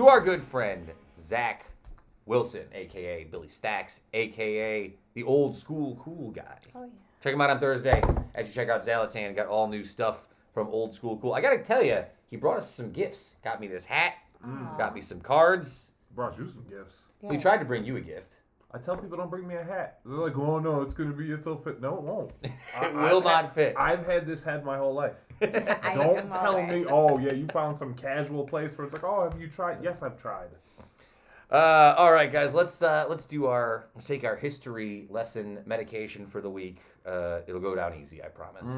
To our good friend Zach Wilson, aka Billy Stacks, aka the old school cool guy. Oh yeah. Check him out on Thursday. As you check out Zalatan, got all new stuff from Old School Cool. I gotta tell you, he brought us some gifts. Got me this hat. Mm. Got me some cards. Brought you some gifts. We Yeah. tried to bring you a gift. I tell people don't bring me a hat. They're like, oh no, it's gonna be it's so fit. No, it won't. It will not fit. I've had this hat my whole life. I Don't tell aware. me, oh yeah, you found some casual place where it's like, oh, have you tried? Yes, I've tried. Uh, all right, guys, let's uh, let's do our let's take our history lesson medication for the week. Uh, it'll go down easy, I promise.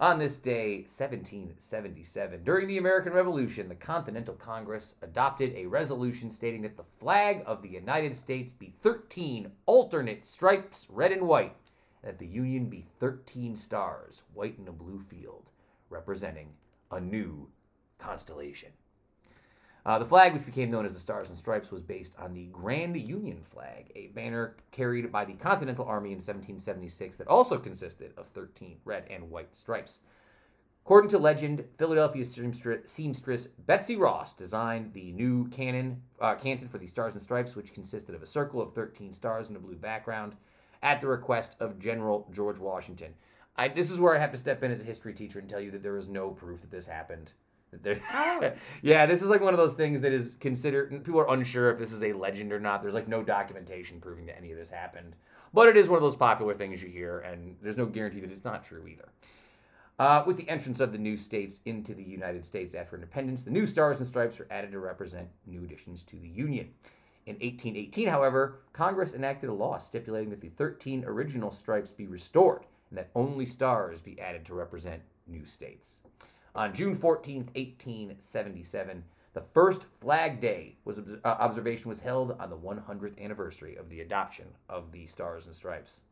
On this day, 1777, during the American Revolution, the Continental Congress adopted a resolution stating that the flag of the United States be 13 alternate stripes, red and white, and that the Union be 13 stars, white in a blue field, representing a new constellation. Uh, the flag, which became known as the Stars and Stripes, was based on the Grand Union flag, a banner carried by the Continental Army in 1776 that also consisted of 13 red and white stripes. According to legend, Philadelphia seamstress, Betsy Ross designed the new cannon, uh, canton for the Stars and Stripes, which consisted of a circle of 13 stars in a blue background, at the request of General George Washington. I, this is where I have to step in as a history teacher and tell you that there is no proof that this happened. That there- Oh. yeah, this is like one of those things that is considered. People are unsure if this is a legend or not. There's like no documentation proving that any of this happened, but it is one of those popular things you hear, and there's no guarantee that it's not true either. Uh, with the entrance of the new states into the United States after independence, the new stars and stripes were added to represent new additions to the Union. In 1818, however, Congress enacted a law stipulating that the 13 original stripes be restored and that only stars be added to represent new states. On June 14, 1877, the first Flag Day was uh, observation was held on the 100th anniversary of the adoption of the Stars and Stripes.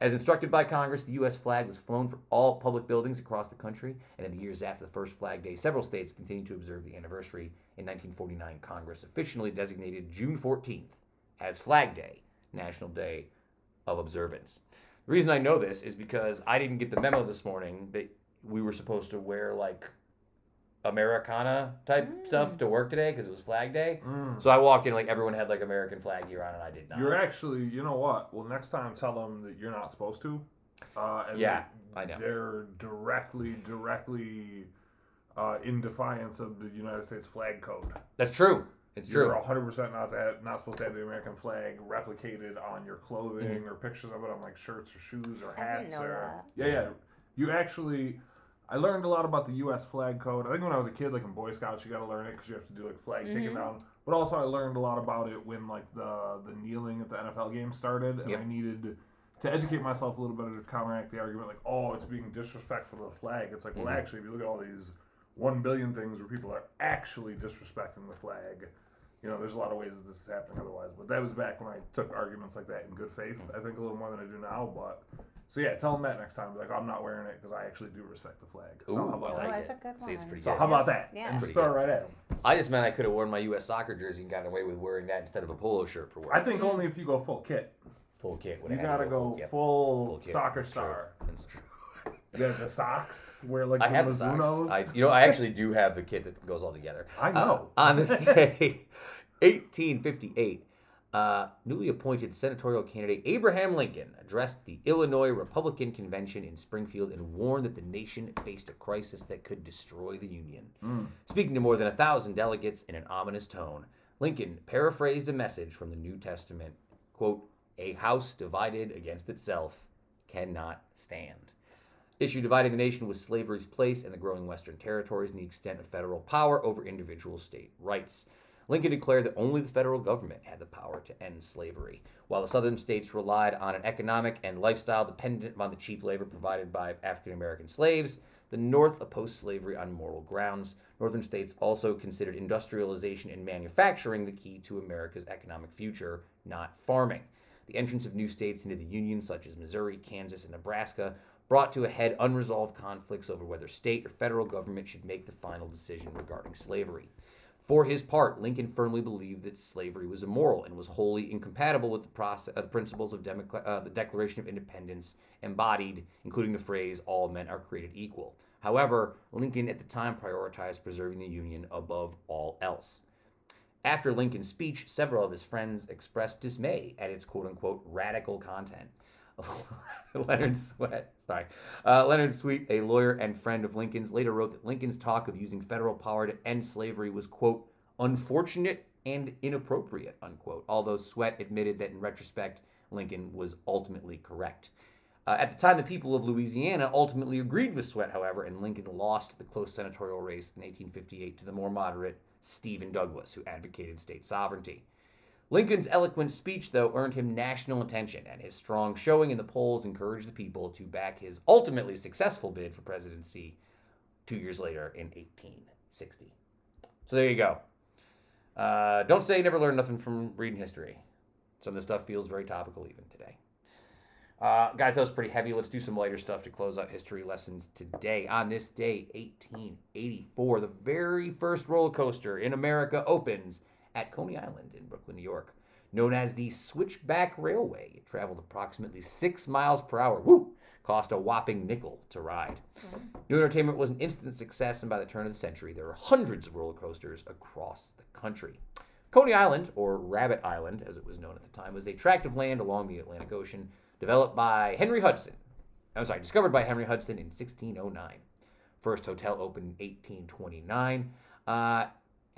As instructed by Congress, the U.S. flag was flown for all public buildings across the country, and in the years after the first Flag Day, several states continued to observe the anniversary. In 1949, Congress officially designated June 14th as Flag Day, National Day of Observance. The reason I know this is because I didn't get the memo this morning that we were supposed to wear like Americana type stuff to work today because it was Flag Day. Mm. So I walked in like everyone had like American flag gear on, and I did not. You're actually, you know what? Well, next time tell them that you're not supposed to. Uh, and Yeah, that I know. They're directly, directly uh, in defiance of the United States flag code. That's true. It's true. You're 100 percent not to have, not supposed to have the American flag replicated on your clothing Mm-hmm. or pictures of it on like shirts or shoes or I didn't hats know or that. yeah, yeah. You actually, I learned a lot about the U.S. flag code. I think when I was a kid, like in Boy Scouts, you got to learn it because you have to do like flag Mm-hmm. taking down. But also, I learned a lot about it when like the the kneeling at the NFL game started, and Yep. I needed to educate myself a little bit to counteract the argument like, oh, it's being disrespectful to the flag. It's like, well, Mhm. actually, if you look at all these one billion things where people are actually disrespecting the flag. You know, there's a lot of ways that this is happening otherwise, but that was back when I took arguments like that in good faith. I think a little more than I do now, but so yeah, tell them that next time. Be like, I'm not wearing it because I actually do respect the flag. So Ooh, how about I Oh, like that? that's it. a good See, it's pretty So good. how about that? Yeah. And just Pretty throw it right at them. I just meant I could have worn my U.S. soccer jersey and gotten away with wearing that instead of a polo shirt for work. I think only if you go full kit. full kit. would You have had gotta to go yep, full, kit. soccer That's true. star. That's true. You have the socks, wear like I the have the socks. Mizunos. I, you know, I actually do have the kit that goes all together. I know. Uh, on this day, 1858, uh, newly appointed senatorial candidate Abraham Lincoln addressed the Illinois Republican Convention in Springfield and warned that the nation faced a crisis that could destroy the Union. Mm. Speaking to more than a thousand delegates in an ominous tone, Lincoln paraphrased a message from the New Testament quote, A house divided against itself cannot stand. Issue dividing the nation was slavery's place in the growing Western territories and the extent of federal power over individual state rights. Lincoln declared that only the federal government had the power to end slavery, while the southern states relied on an economic and lifestyle dependent upon the cheap labor provided by African American slaves. The North opposed slavery on moral grounds. Northern states also considered industrialization and manufacturing the key to America's economic future, not farming. The entrance of new states into the Union, such as Missouri, Kansas, and Nebraska, brought to a head unresolved conflicts over whether state or federal government should make the final decision regarding slavery. For his part, Lincoln firmly believed that slavery was immoral and was wholly incompatible with the, process, uh, the principles of Democ- uh, the Declaration of Independence embodied, including the phrase, all men are created equal. However, Lincoln at the time prioritized preserving the Union above all else. After Lincoln's speech, several of his friends expressed dismay at its quote unquote radical content. Leonard Swett, sorry. Uh, Leonard Sweet, a lawyer and friend of Lincoln's, later wrote that Lincoln's talk of using federal power to end slavery was, quote, unfortunate and inappropriate, unquote. Although Swett admitted that in retrospect, Lincoln was ultimately correct. Uh, at the time, the people of Louisiana ultimately agreed with Swett, however, and Lincoln lost the close senatorial race in 1858 to the more moderate Stephen Douglas, who advocated state sovereignty. Lincoln's eloquent speech, though, earned him national attention, and his strong showing in the polls encouraged the people to back his ultimately successful bid for presidency two years later in 1860. So there you go. Uh, don't say you never learned nothing from reading history. Some of the stuff feels very topical even today. Uh, guys, that was pretty heavy. Let's do some lighter stuff to close out history lessons today. On this day, 1884, the very first roller coaster in America opens at Coney Island in Brooklyn, New York. Known as the Switchback Railway, it traveled approximately six miles per hour. Woo! Cost a whopping nickel to ride. New Entertainment was an instant success, and by the turn of the century, there were hundreds of roller coasters across the country. Coney Island, or Rabbit Island as it was known at the time, was a tract of land along the Atlantic Ocean developed by Henry Hudson. I'm sorry, discovered by Henry Hudson in 1609. First hotel opened in 1829. Uh,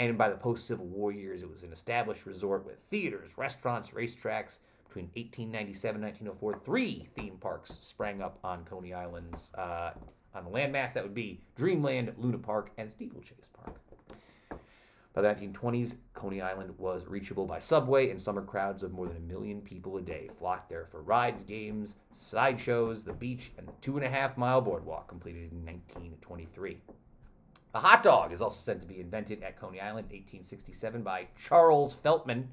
and by the post Civil War years, it was an established resort with theaters, restaurants, racetracks. Between 1897 and 1904, three theme parks sprang up on Coney Island's uh, on the landmass. That would be Dreamland, Luna Park, and Steeplechase Park. By the 1920s, Coney Island was reachable by subway, and summer crowds of more than a million people a day flocked there for rides, games, sideshows, the beach, and the two and a half mile boardwalk completed in 1923. A hot dog is also said to be invented at Coney Island in 1867 by Charles Feltman.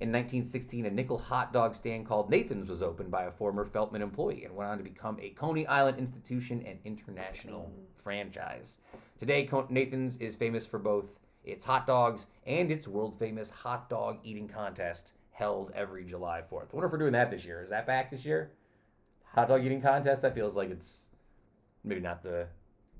In 1916, a nickel hot dog stand called Nathan's was opened by a former Feltman employee and went on to become a Coney Island institution and international franchise. Today, Nathan's is famous for both its hot dogs and its world famous hot dog eating contest held every July 4th. I wonder if we're doing that this year. Is that back this year? Hot dog eating contest? That feels like it's maybe not the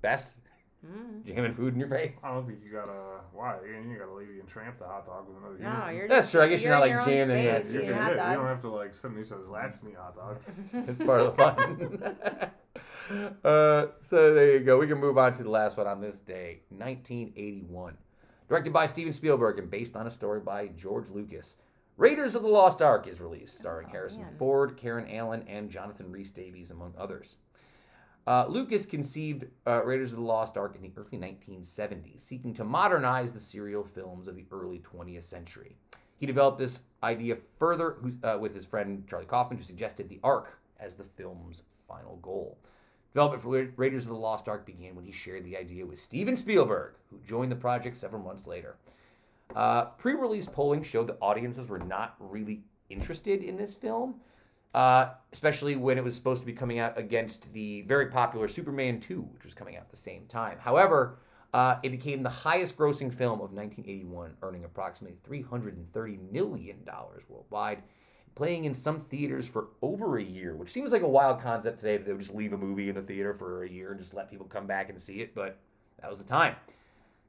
best. Mm. Jamming food in your face. I don't think you gotta. Why? You you got a lady and tramp the hot dog with another No, human. you're That's just, true. I guess you're not, like, jamming it. space You're Yeah, eating yeah, hot you don't have to like sit in each other's laps and eat hot dogs. it's part of the fun. uh, so there you go. We can move on to the last one on this day, 1981. Directed by Steven Spielberg and based on a story by George Lucas. Raiders of the Lost Ark is released, starring Oh, Harrison man. Ford, Karen Allen, and Jonathan Rhys Davies, among others. Uh, Lucas conceived uh, Raiders of the Lost Ark in the early 1970s, seeking to modernize the serial films of the early 20th century. He developed this idea further uh, with his friend Charlie Kaufman, who suggested the Ark as the film's final goal. Development for Raiders of the Lost Ark began when he shared the idea with Steven Spielberg, who joined the project several months later. Uh, Pre release polling showed that audiences were not really interested in this film, uh, especially when it was supposed to be coming out against the very popular Superman 2, which was coming out at the same time. However, uh, it became the highest grossing film of 1981, earning approximately $330 million worldwide, playing in some theaters for over a year, which seems like a wild concept today that they would just leave a movie in the theater for a year and just let people come back and see it, but that was the time.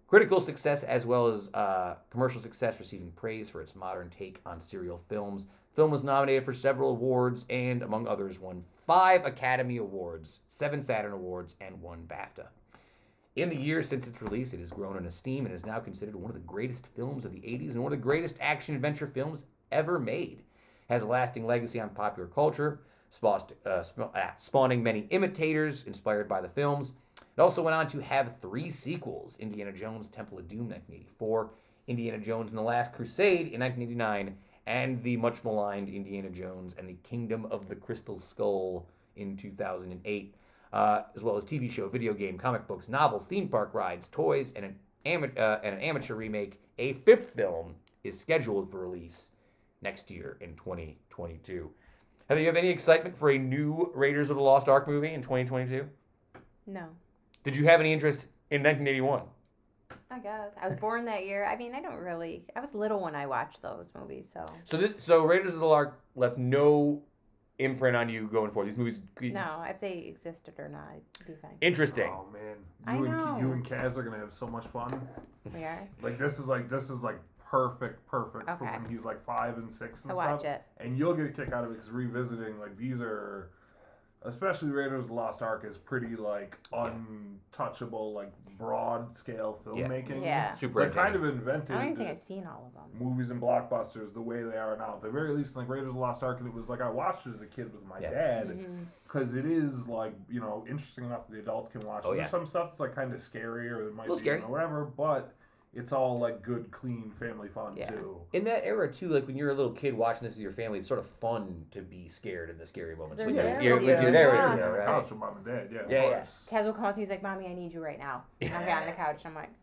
Critical success as well as uh, commercial success, receiving praise for its modern take on serial films. The film was nominated for several awards and, among others, won five Academy Awards, seven Saturn Awards, and one BAFTA. In the years since its release, it has grown in esteem and is now considered one of the greatest films of the 80s and one of the greatest action adventure films ever made. Has a lasting legacy on popular culture, uh, ah, spawning many imitators inspired by the films. It also went on to have three sequels Indiana Jones, Temple of Doom, 1984, Indiana Jones and the Last Crusade in 1989, and the much maligned Indiana Jones and the Kingdom of the Crystal Skull in 2008, uh, as well as TV show, video game, comic books, novels, theme park rides, toys, and an, ama- uh, and an amateur remake. A fifth film is scheduled for release next year in 2022. Heather, you have any excitement for a new Raiders of the Lost Ark movie in 2022? No, Did you have any interest in 1981? I guess I was born that year. I mean, I don't really. I was little when I watched those movies, so So this, so Raiders of the Ark left no imprint on you going forward. These movies, no, if they existed or not, it'd be fine. interesting. Oh man, I you and know. you and Kaz are gonna have so much fun. We are. Like this is like this is like perfect, perfect for Okay. when he's like five and six and I stuff. watch it. And you'll get a kick out of it because revisiting like these are, especially Raiders of the Lost Ark is pretty like untouchable, like broad scale filmmaking. Yeah. Super They're kind of entertaining. invented. I don't even think I've seen all of them. movies and blockbusters the way they are now. At the very least, like Raiders of the Lost Ark, and it was like I watched it as a kid with my Yeah. dad Mhm. because it is like you know interesting enough that the adults can watch. Oh, There's yeah. some stuff that's like kind of scary or it might Little be scary. you know, whatever, but it's all like good, clean family fun Yeah. too. In that era too, like when you're a little kid watching this with your family, it's sort of fun to be scared in the scary moments. They're When there you're, with with you. your there, Yeah. yeah, right? couch with mom and dad. Yeah, of Yeah, yeah. course. Kaz will come up to me, he's like, Mommy, I need you right now. And I'm on the couch. I'm like,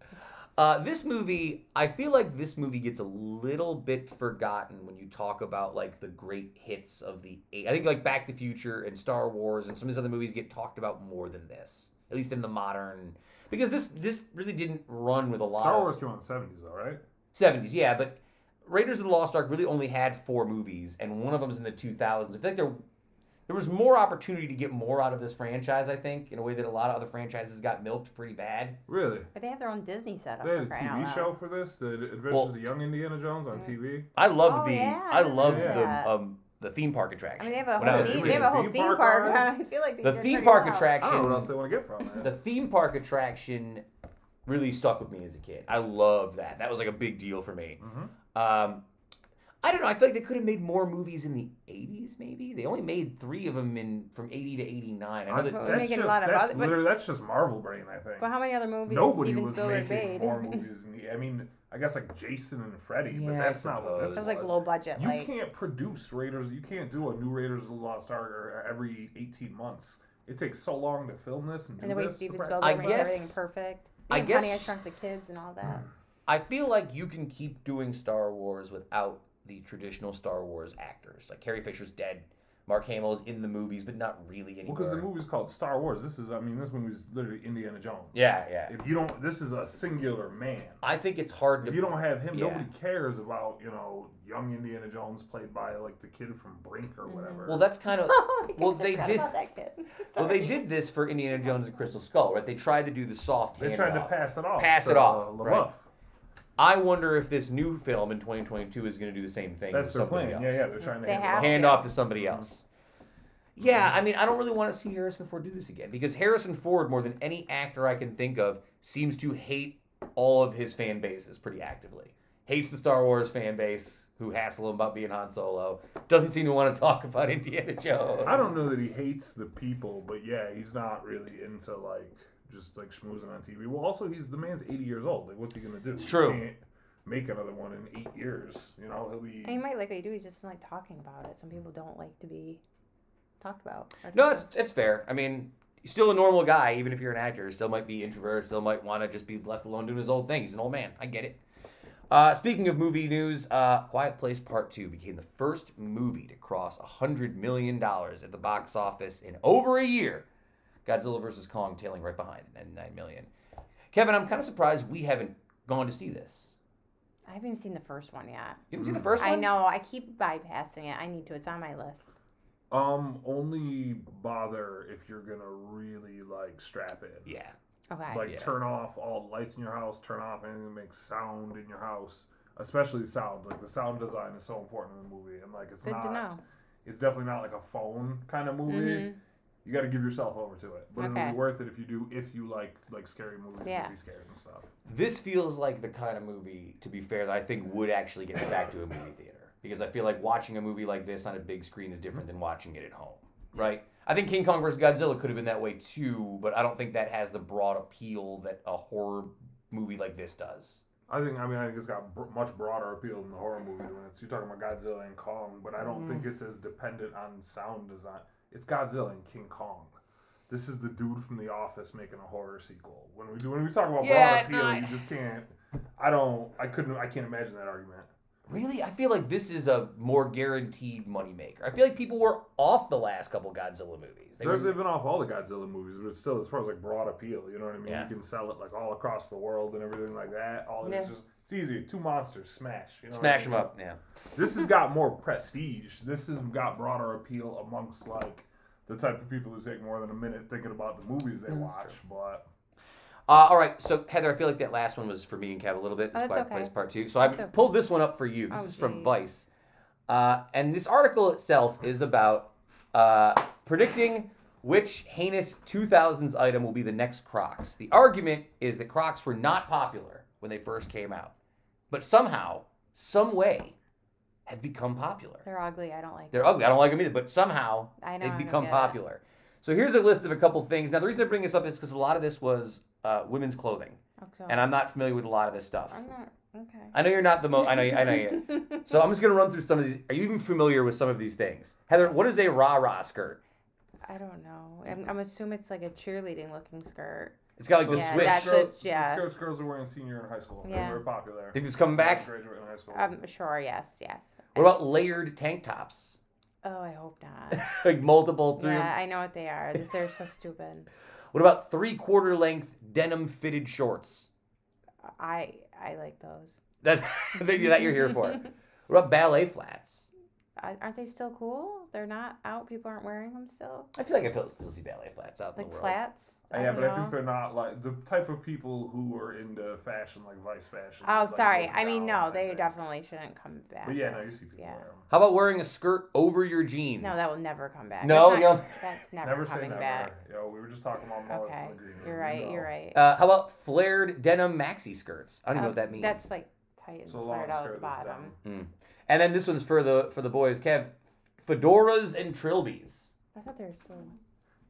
Uh, this movie, I feel like this movie gets a little bit forgotten when you talk about like the great hits of the eight. I think like Back to the Future and Star Wars and some of these other movies get talked about more than this, at least in the modern. Because this this really didn't run with a lot. Star of, Wars came out in the seventies, though, right? 70s, yeah, but Raiders of the Lost Ark really only had four movies, and one of them's in the 2000s. I feel like there, there was more opportunity to get more out of this franchise, I think, in a way that a lot of other franchises got milked pretty bad. Really? but they have their own Disney setup. They had a for crying out TV loud. show for this, the Adventures Well- of Young Indiana Jones on TV. I loved Oh, the yeah, I I loved remember that. the um the theme park attraction. I mean, they have a When whole was theme, kid. they have a whole Theme theme park park. ride? I feel like The theme park well. I attraction- don't know what else they want to get from it. the theme park attraction really stuck with me as a kid. I love that. That was like a big deal for me. Mhm. Um, I don't know. I feel like they could have made more movies in the '80s. Maybe they only made three of them in from '80 to '89. I know that Well, that's they're making a just, lot of that's other- that's just Marvel brain, I think. But how many other movies Nobody Steven was Spielberg making made? more movies. In the, I mean, I guess like Jason and Freddy, but Yeah, I that's not what this suppose. It was was. like low budget. you like can't produce Raiders. You can't do a new Raiders of the Lost Ark uh, every eighteen months. It takes so long to film this and do and the way. Steven The Spielberg I makes guess- everything perfect. I I Honey, I Shrunk the Kids and all that. Hmm. I feel like you can keep doing Star Wars without the traditional Star Wars actors. Like Carrie Fisher's dead. Mark Hamill's in the movies, but not really anymore. Because the movie's called Star Wars. This is, I mean, this movie's literally Indiana Jones. Yeah, yeah. If you don't, this is a singular man. I think it's hard to. If you don't have him, Yeah. nobody cares about you know young Indiana Jones played by like the kid from Brink or whatever. well, that's kind of. Oh Well, they did- that kid. Well, they did this for Indiana Jones and Crystal Skull, right? They tried to do the soft they tried to pass it off. Pass to, it off, uh, right. LaBeouf. I wonder if this new film in 2022 is going to do the same thing. That's with their plan. else. Yeah, yeah, they're trying to They hand have off. hand to. off to somebody mm-hmm. else. Yeah, I mean, I don't really want to see Harrison Ford do this again because Harrison Ford, more than any actor I can think of, seems to hate all of his fan bases pretty actively. Hates the Star Wars fan base who hassle him about being Han Solo. Doesn't seem to want to talk about Indiana Jones. I don't know that he hates the people, but yeah, he's not really into like just like schmoozing on TV. Well, also he's the man's 80 years old. Like, what's he gonna do? It's He true. can't make another one in eight years. You know, he'll be. And he might like what you do. He just doesn't like talking about it. Some people don't like to be talked about. No, talked it's, it's fair. I mean, he's still a normal guy, even if you're an actor. Still might be introverted. Still might want to just be left alone doing his old thing. He's an old man. I get it. Uh, speaking of movie news, uh, Quiet Place Part 2 became the first movie to cross $100 million at the box office in over a year. Godzilla vs. Kong tailing right behind at 99 million. Kevin, I'm kind of surprised we haven't gone to see this. I haven't even seen the first one yet. You haven't seen the first one? I know. I keep bypassing it. I need to. It's on my list. Um, only bother if you're gonna really like strap in. Yeah. Okay. Like Yeah. turn off all the lights in your house, turn off anything that makes sound in your house, especially sound. Like the sound design is so important in the movie, and like it's Good not. to know. It's definitely not like a phone kind of movie. Mhm. You got to give yourself over to it, but it'll Okay. be worth it if you do. If you like like scary movies, Yeah. to be scared and stuff. This feels like the kind of movie, to be fair, that I think would actually get me back to a movie theater. Because I feel like watching a movie like this on a big screen is different than watching it at home, right? I think King Kong vs. Godzilla could have been that way too, but I don't think that has the broad appeal that a horror movie like this does. I think. I mean, I think it's got br- much broader appeal than the horror movie when it's you're talking about Godzilla and Kong, but I don't think mm. it's as dependent on sound design. It's Godzilla and King Kong. This is the dude from The Office making a horror sequel. When we do, when we talk about Yeah, broad appeal, no, I- you just can't. I don't. I couldn't. I can't imagine that argument. Really? I feel like this is a more guaranteed moneymaker. I feel like people were off the last couple Godzilla movies. They They were, They've been off all the Godzilla movies, but still, as far as like broad appeal, you know what I mean. Yeah. You can sell it like all across the world and everything like that. All Yeah. it's just it's easy. Two monsters smash. You know what smash I them mean? up, yeah. This has got more prestige. This has got broader appeal amongst like the type of people who take more than a minute thinking about the movies they mm, that's watch. But Uh, all right, so Heather, I feel like that last one was for me and Kev a little bit. Oh, This that's Quiet okay. Place Part Two. So I okay. pulled this one up for you. This Oh, is from geez. Vice, uh, and this article itself is about uh, predicting which heinous 2000s item will be the next Crocs. The argument is that Crocs were not popular when they first came out, but somehow, some way, have become popular. They're ugly. I don't like. They're them. ugly. I don't like them either, but somehow I know. They've don't become get it. popular. So here's a list of a couple things. Now the reason I bring this up is because a lot of this was uh, women's clothing, Okay. and I'm not familiar with a lot of this stuff. I'm not. Okay. I know you're not the most. I know. You, I know you. So I'm just gonna run through some of these. Are you even familiar with some of these things, Heather? What is a rah rah skirt? I don't know. I'm, I'm assuming it's like a cheerleading looking skirt. It's got like the Yeah, swish. that's Skirts- it, yeah. Skirts girls are wearing senior in high school. Yeah. They were popular. Think it's coming back? Graduate in high school. I'm sure. Yes. Yes. What about layered tank tops? Oh, I hope not. like multiple three. yeah, I know what they are. They're so stupid. What about three quarter length denim fitted shorts? I I like those. That's that you're here for. What about ballet flats? I- Aren't they still cool? They're not out. People aren't wearing them still. I feel like I feel still see ballet flats out in Like the world. flats. Uh, yeah, don't but I think they're not like the type of people who are into fashion, like Vice fashion. Oh, like, sorry. I mean, no, they think. definitely shouldn't come back. But yeah, no, you see people Yeah. wear them. How about wearing a skirt over your jeans? No, that will never come back. No, that's, you not, don't- that's never, Never say coming never. back. Yo, we were just talking about mullets Okay, in the green room. you're right. know. You're right. Uh, how about flared denim maxi skirts? I don't even know Um, what that means. That's like tight and So flared out at the bottom. down. And then this one's for the for the boys. Kev, fedoras and trilbies. I thought they were so.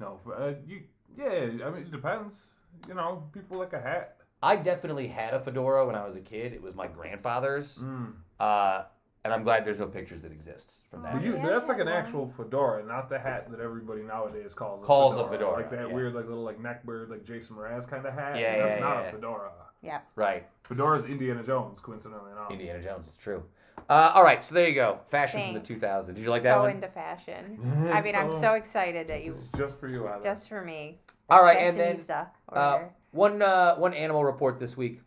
No, uh, you. Yeah, I mean, it depends. You know, people like a hat. I definitely had a fedora when I was a kid. It was my grandfather's, Mm. uh, and I'm glad there's no pictures that exist from that. Oh, you, yeah, that's like an actual fedora, not the hat that everybody nowadays calls a Calls a fedora. fedora, Like that yeah. weird, like little, like neckbeard, like Jason Mraz kind of hat. Yeah, That's yeah, not yeah. a fedora. Yeah. Right, Fedora's Indiana Jones, coincidentally enough. Indiana Jones is true. Uh, all right, so there you go. Fashion from the 2000s. Did you like that so one? into fashion. I mean, I'm So- so excited that you This is just for you, Heather. just for me. all right, and then uh, one uh, one animal report this week.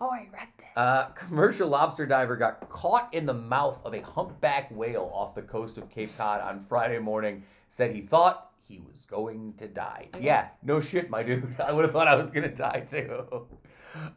Oh, I read this. Uh, commercial lobster diver got caught in the mouth of a humpback whale off the coast of Cape Cod on Friday morning. Said he thought he was going to die. Yeah, no shit, my dude. I would have thought I was going to die too.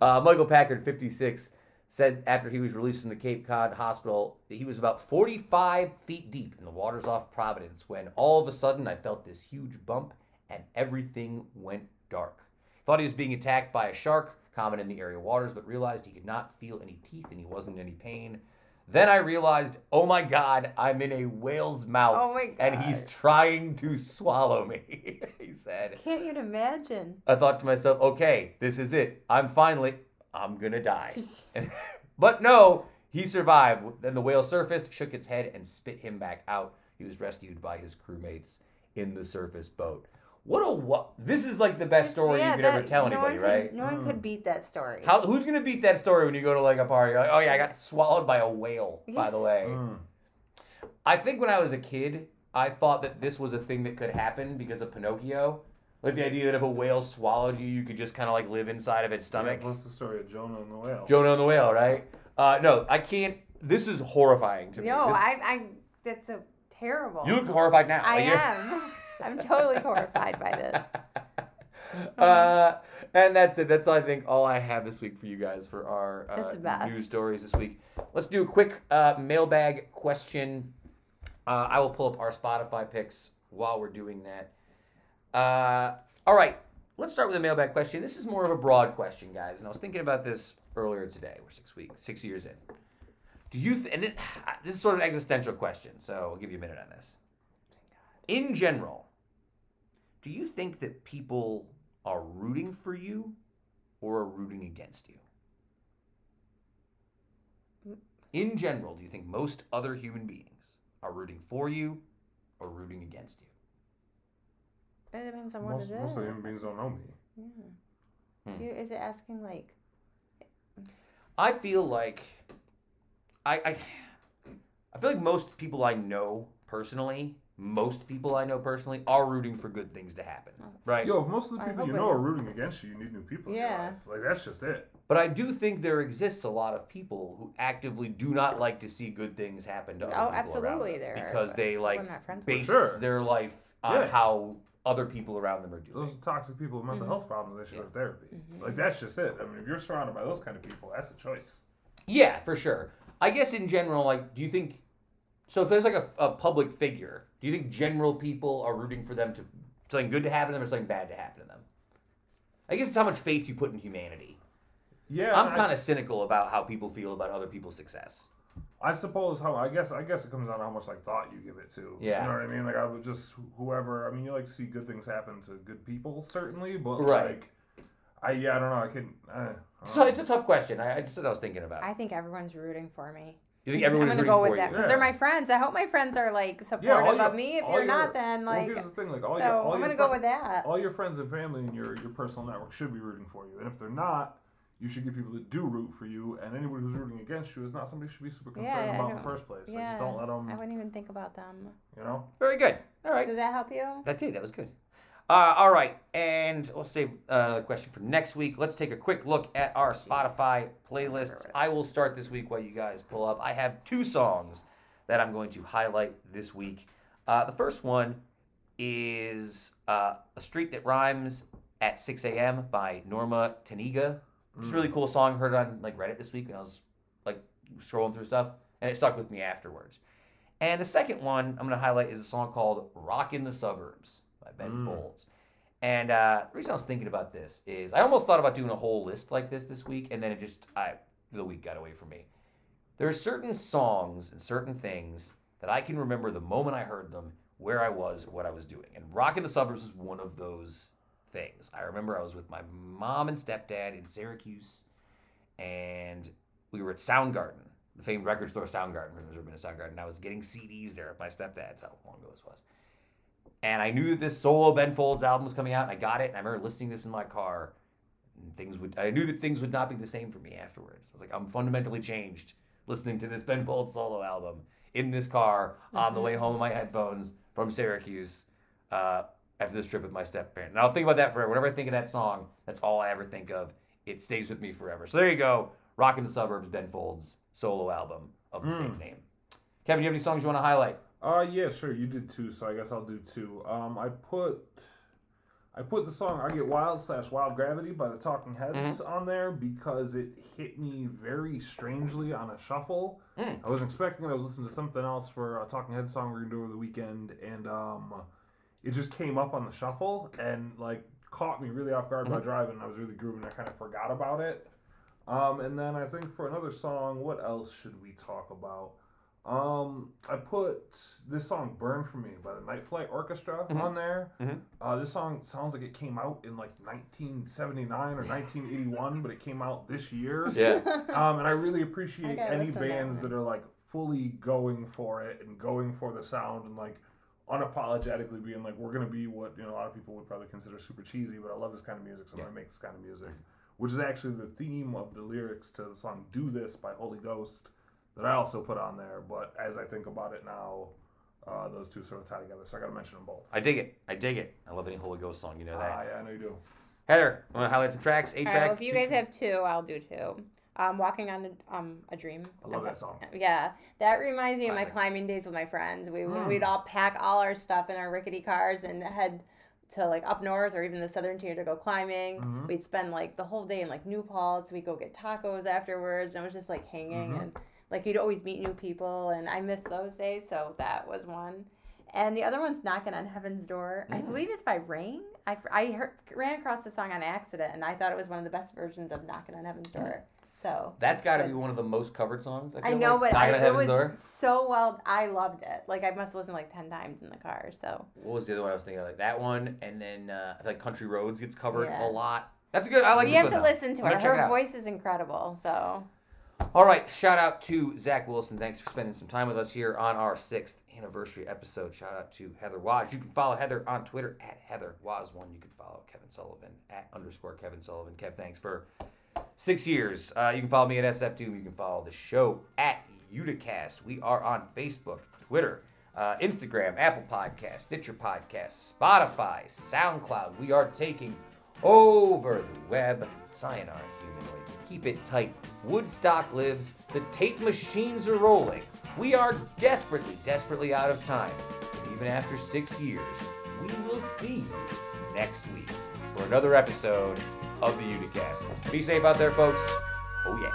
Uh, Michael Packard, 56, said after he was released from the Cape Cod hospital that he was about 45 feet deep in the waters off Providence when all of a sudden I felt this huge bump and everything went dark. Thought he was being attacked by a shark, common in the area waters, but realized he could not feel any teeth and he wasn't in any pain. Then I realized, oh my god, I'm in a whale's mouth. Oh my And he's trying to swallow me, he said. Can't you imagine? I thought to myself, okay, this is it. I'm finally, I'm gonna die. But no, he survived. Then the whale surfaced, shook its head, and spit him back out. He was rescued by his crewmates in the surface boat. What a what? This is like the best story Yeah, you could that- ever tell no anybody, could- right? no one Mm. could beat that story. How who's gonna beat that story when you go to like a party? You're like, oh yeah, I got swallowed by a whale. By the way, Mm. I think when I was a kid, I thought that this was a thing that could happen because of Pinocchio. Like the idea that if a whale swallowed you, you could just kind of like live inside of its stomach. Yeah, what's the story of Jonah and the whale? Jonah and the whale, right? Uh, no, I can't. This is horrifying to me. no, This- I, I, that's a terrible. You look horrified now. I Like, am. I'm totally horrified by this. uh, and that's it. That's I think all I have this week for you guys for our uh, news stories this week. Let's do a quick uh, mailbag question. Uh, I will pull up our Spotify picks while we're doing that. Uh, all right, let's start with a mailbag question. This is more of a broad question, guys, and I was thinking about this earlier today. We're six weeks, six years in. Do you? Th- and this, this is sort of an existential question, so I'll give you a minute on this. In general, do you think that people are rooting for you or are rooting against you? In general, do you think most other human beings are rooting for you or rooting against you? It depends on what Most, it is. most of the human beings don't know me. Yeah. Hmm. You, is it asking like? I feel like I, I I feel like most people I know personally, most people I know personally are rooting for good things to happen, right? Yo, if most of the people you know it- are rooting against you, you need new people Yeah. Like, that's just it. But I do think there exists a lot of people who actively do not like to see good things happen to other Oh, people around absolutely them there are, because they like not base sure. their life on Yeah. how other people around them are doing. Those are toxic people with mental Mhm. health problems. They should Yeah. go to therapy. Mhm. Like that's just it. I mean, if you're surrounded by those kind of people, that's a choice. Yeah, for sure. I guess in general, like, do you think? So if there's like a, a public figure, do you think general people are rooting for them to something good to happen to them or something bad to happen to them? I guess it's how much faith you put in humanity. Yeah, I'm kind of cynical about how people feel about other people's success. I suppose how I guess I guess it comes down to how much like thought you give it to. Yeah. You know what I mean? Like I would just whoever. I mean, you like to see good things happen to good people, certainly, but Right. like, I yeah, I don't know. I can. Uh, I So it's a tough question. I, I just what I was thinking about. I think everyone's rooting for me. You think everyone I'm gonna rooting go with that you? because they're my friends. I hope my friends are like supportive all your- of me. If all you're your- not, then well, like here's the thing. Like all so your, all I'm gonna go with that. all your friends and family and your your personal network should be rooting for you, and if they're not. You should get people that do root for you, and anybody who's rooting against you is not somebody you should be super concerned Yeah, about in the first place. Like, yeah, just don't let them, I wouldn't even think about them. you know. Very good. All right. Does that help you? That did. That was good. Uh, all right, and we'll save uh, another question for next week. Let's take a quick look at our Spotify playlists. I will start this week while you guys pull up. I have two songs that I'm going to highlight this week. Uh, the first one is uh, "A Street That Rhymes at 6 A.M." by Norma Tanega. It's a really cool song. Heard it on like Reddit this week when I was like scrolling through stuff, and it stuck with me afterwards. And the second one I'm going to highlight is a song called "Rock in the Suburbs" by Ben Mm. Folds. And uh, the reason I was thinking about this is I almost thought about doing a whole list like this this week, and then it just I the week got away from me. There are certain songs and certain things that I can remember the moment I heard them, where I was, what I was doing, and "Rock in the Suburbs" is one of those things. I remember I was with my mom and stepdad in Syracuse, and we were at Soundgarden, the famed record store Soundgarden. There's ever been a Soundgarden. And I was getting CDs there at my stepdad's. How long ago this was. And I knew that this solo Ben Folds album was coming out, and I got it. And I remember listening to this in my car. And things would I knew that things would not be the same for me afterwards. I was like, I'm fundamentally changed listening to this Ben Folds solo album in this car on the way home with my headphones from Syracuse. Uh, after this trip with my step parent. And I'll think about that forever. Whenever I think of that song, that's all I ever think of. It stays with me forever. So there you go. Rockin' the Suburbs, Ben Folds solo album of the same Mm. name. Kevin, do you have any songs you want to highlight? Uh yeah, sure. You did two, so I guess I'll do two. Um, I put, I put the song "I Get Wild" slash "Wild Gravity" by the Talking Heads on there because it hit me very strangely on a shuffle. Mm. I wasn't expecting it. I was listening to something else for a Talking Heads song we are gonna do over the weekend, and um, it just came up on the shuffle and like caught me really off guard by driving. I was really grooving. I kind of forgot about it. Um, and then I think for another song, what else should we talk about? Um, I put this song "Burn for Me" by the Night Flight Orchestra Mhm. on there. Mhm. Uh, this song sounds like it came out in like 1979 or 1981, but it came out this year. Yeah. Um, and I really appreciate gotta any listen to that bands that are like fully going for it and going for the sound and like unapologetically being like, we're gonna be what you know a lot of people would probably consider super cheesy, but I love this kind of music, so I'm gonna make this kind of music. Which is actually the theme of the lyrics to the song "Do This" by Holy Ghost that I also put on there. But as I think about it now, uh, those two sort of tie together, so I got to mention them both. I dig it. I dig it. I love any Holy Ghost song. You know that. Ah, yeah, I know you do. Heather, want to highlight some tracks? A All track. right, well, if you guys have two, I'll do two. Um, walking on a, um, a dream. I love that song. Yeah, that reminds me of my climbing days with my friends. We Mm. we'd all pack all our stuff in our rickety cars and head to like up north or even the southern tier to go climbing. Mhm. We'd spend like the whole day in like New Paltz. We'd go get tacos afterwards, and it was just like hanging Mhm. and like you'd always meet new people. And I miss those days, so that was one. And the other one's knocking on heaven's door. I Mm. believe it's by Raign. I, I heard, ran across the song on accident, and I thought it was one of the best versions of knocking on heaven's door. So That's got to be one of the most covered songs. I, I know, like. but I, it was Door. so well. I loved it. Like I must have listened like ten times in the car. So What was the other one I was thinking of? Like that one, and then uh, I feel like Country Roads gets covered Yeah. a lot. That's good. I like. we this have to listen to I'm her. it Her voice is incredible. So All right, shout out to Zach Wilson. Thanks for spending some time with us here on our sixth anniversary episode. Shout out to Heather Waz. You can follow Heather on Twitter at Heather Waz1. You can follow Kevin Sullivan at underscore Kevin Sullivan. Kev, thanks for six years. Uh, you can follow me at SF Doom. You can follow the show at Uticast. We are on Facebook, Twitter, uh, Instagram, Apple Podcasts, Stitcher Podcast, Spotify, SoundCloud. We are taking over the web. Sayonara keep it tight. Woodstock lives, the tape machines are rolling. We are desperately, desperately out of time. And even after six years, we will see you next week for another episode of the Uticast. Be safe out there, folks. Oh, yeah.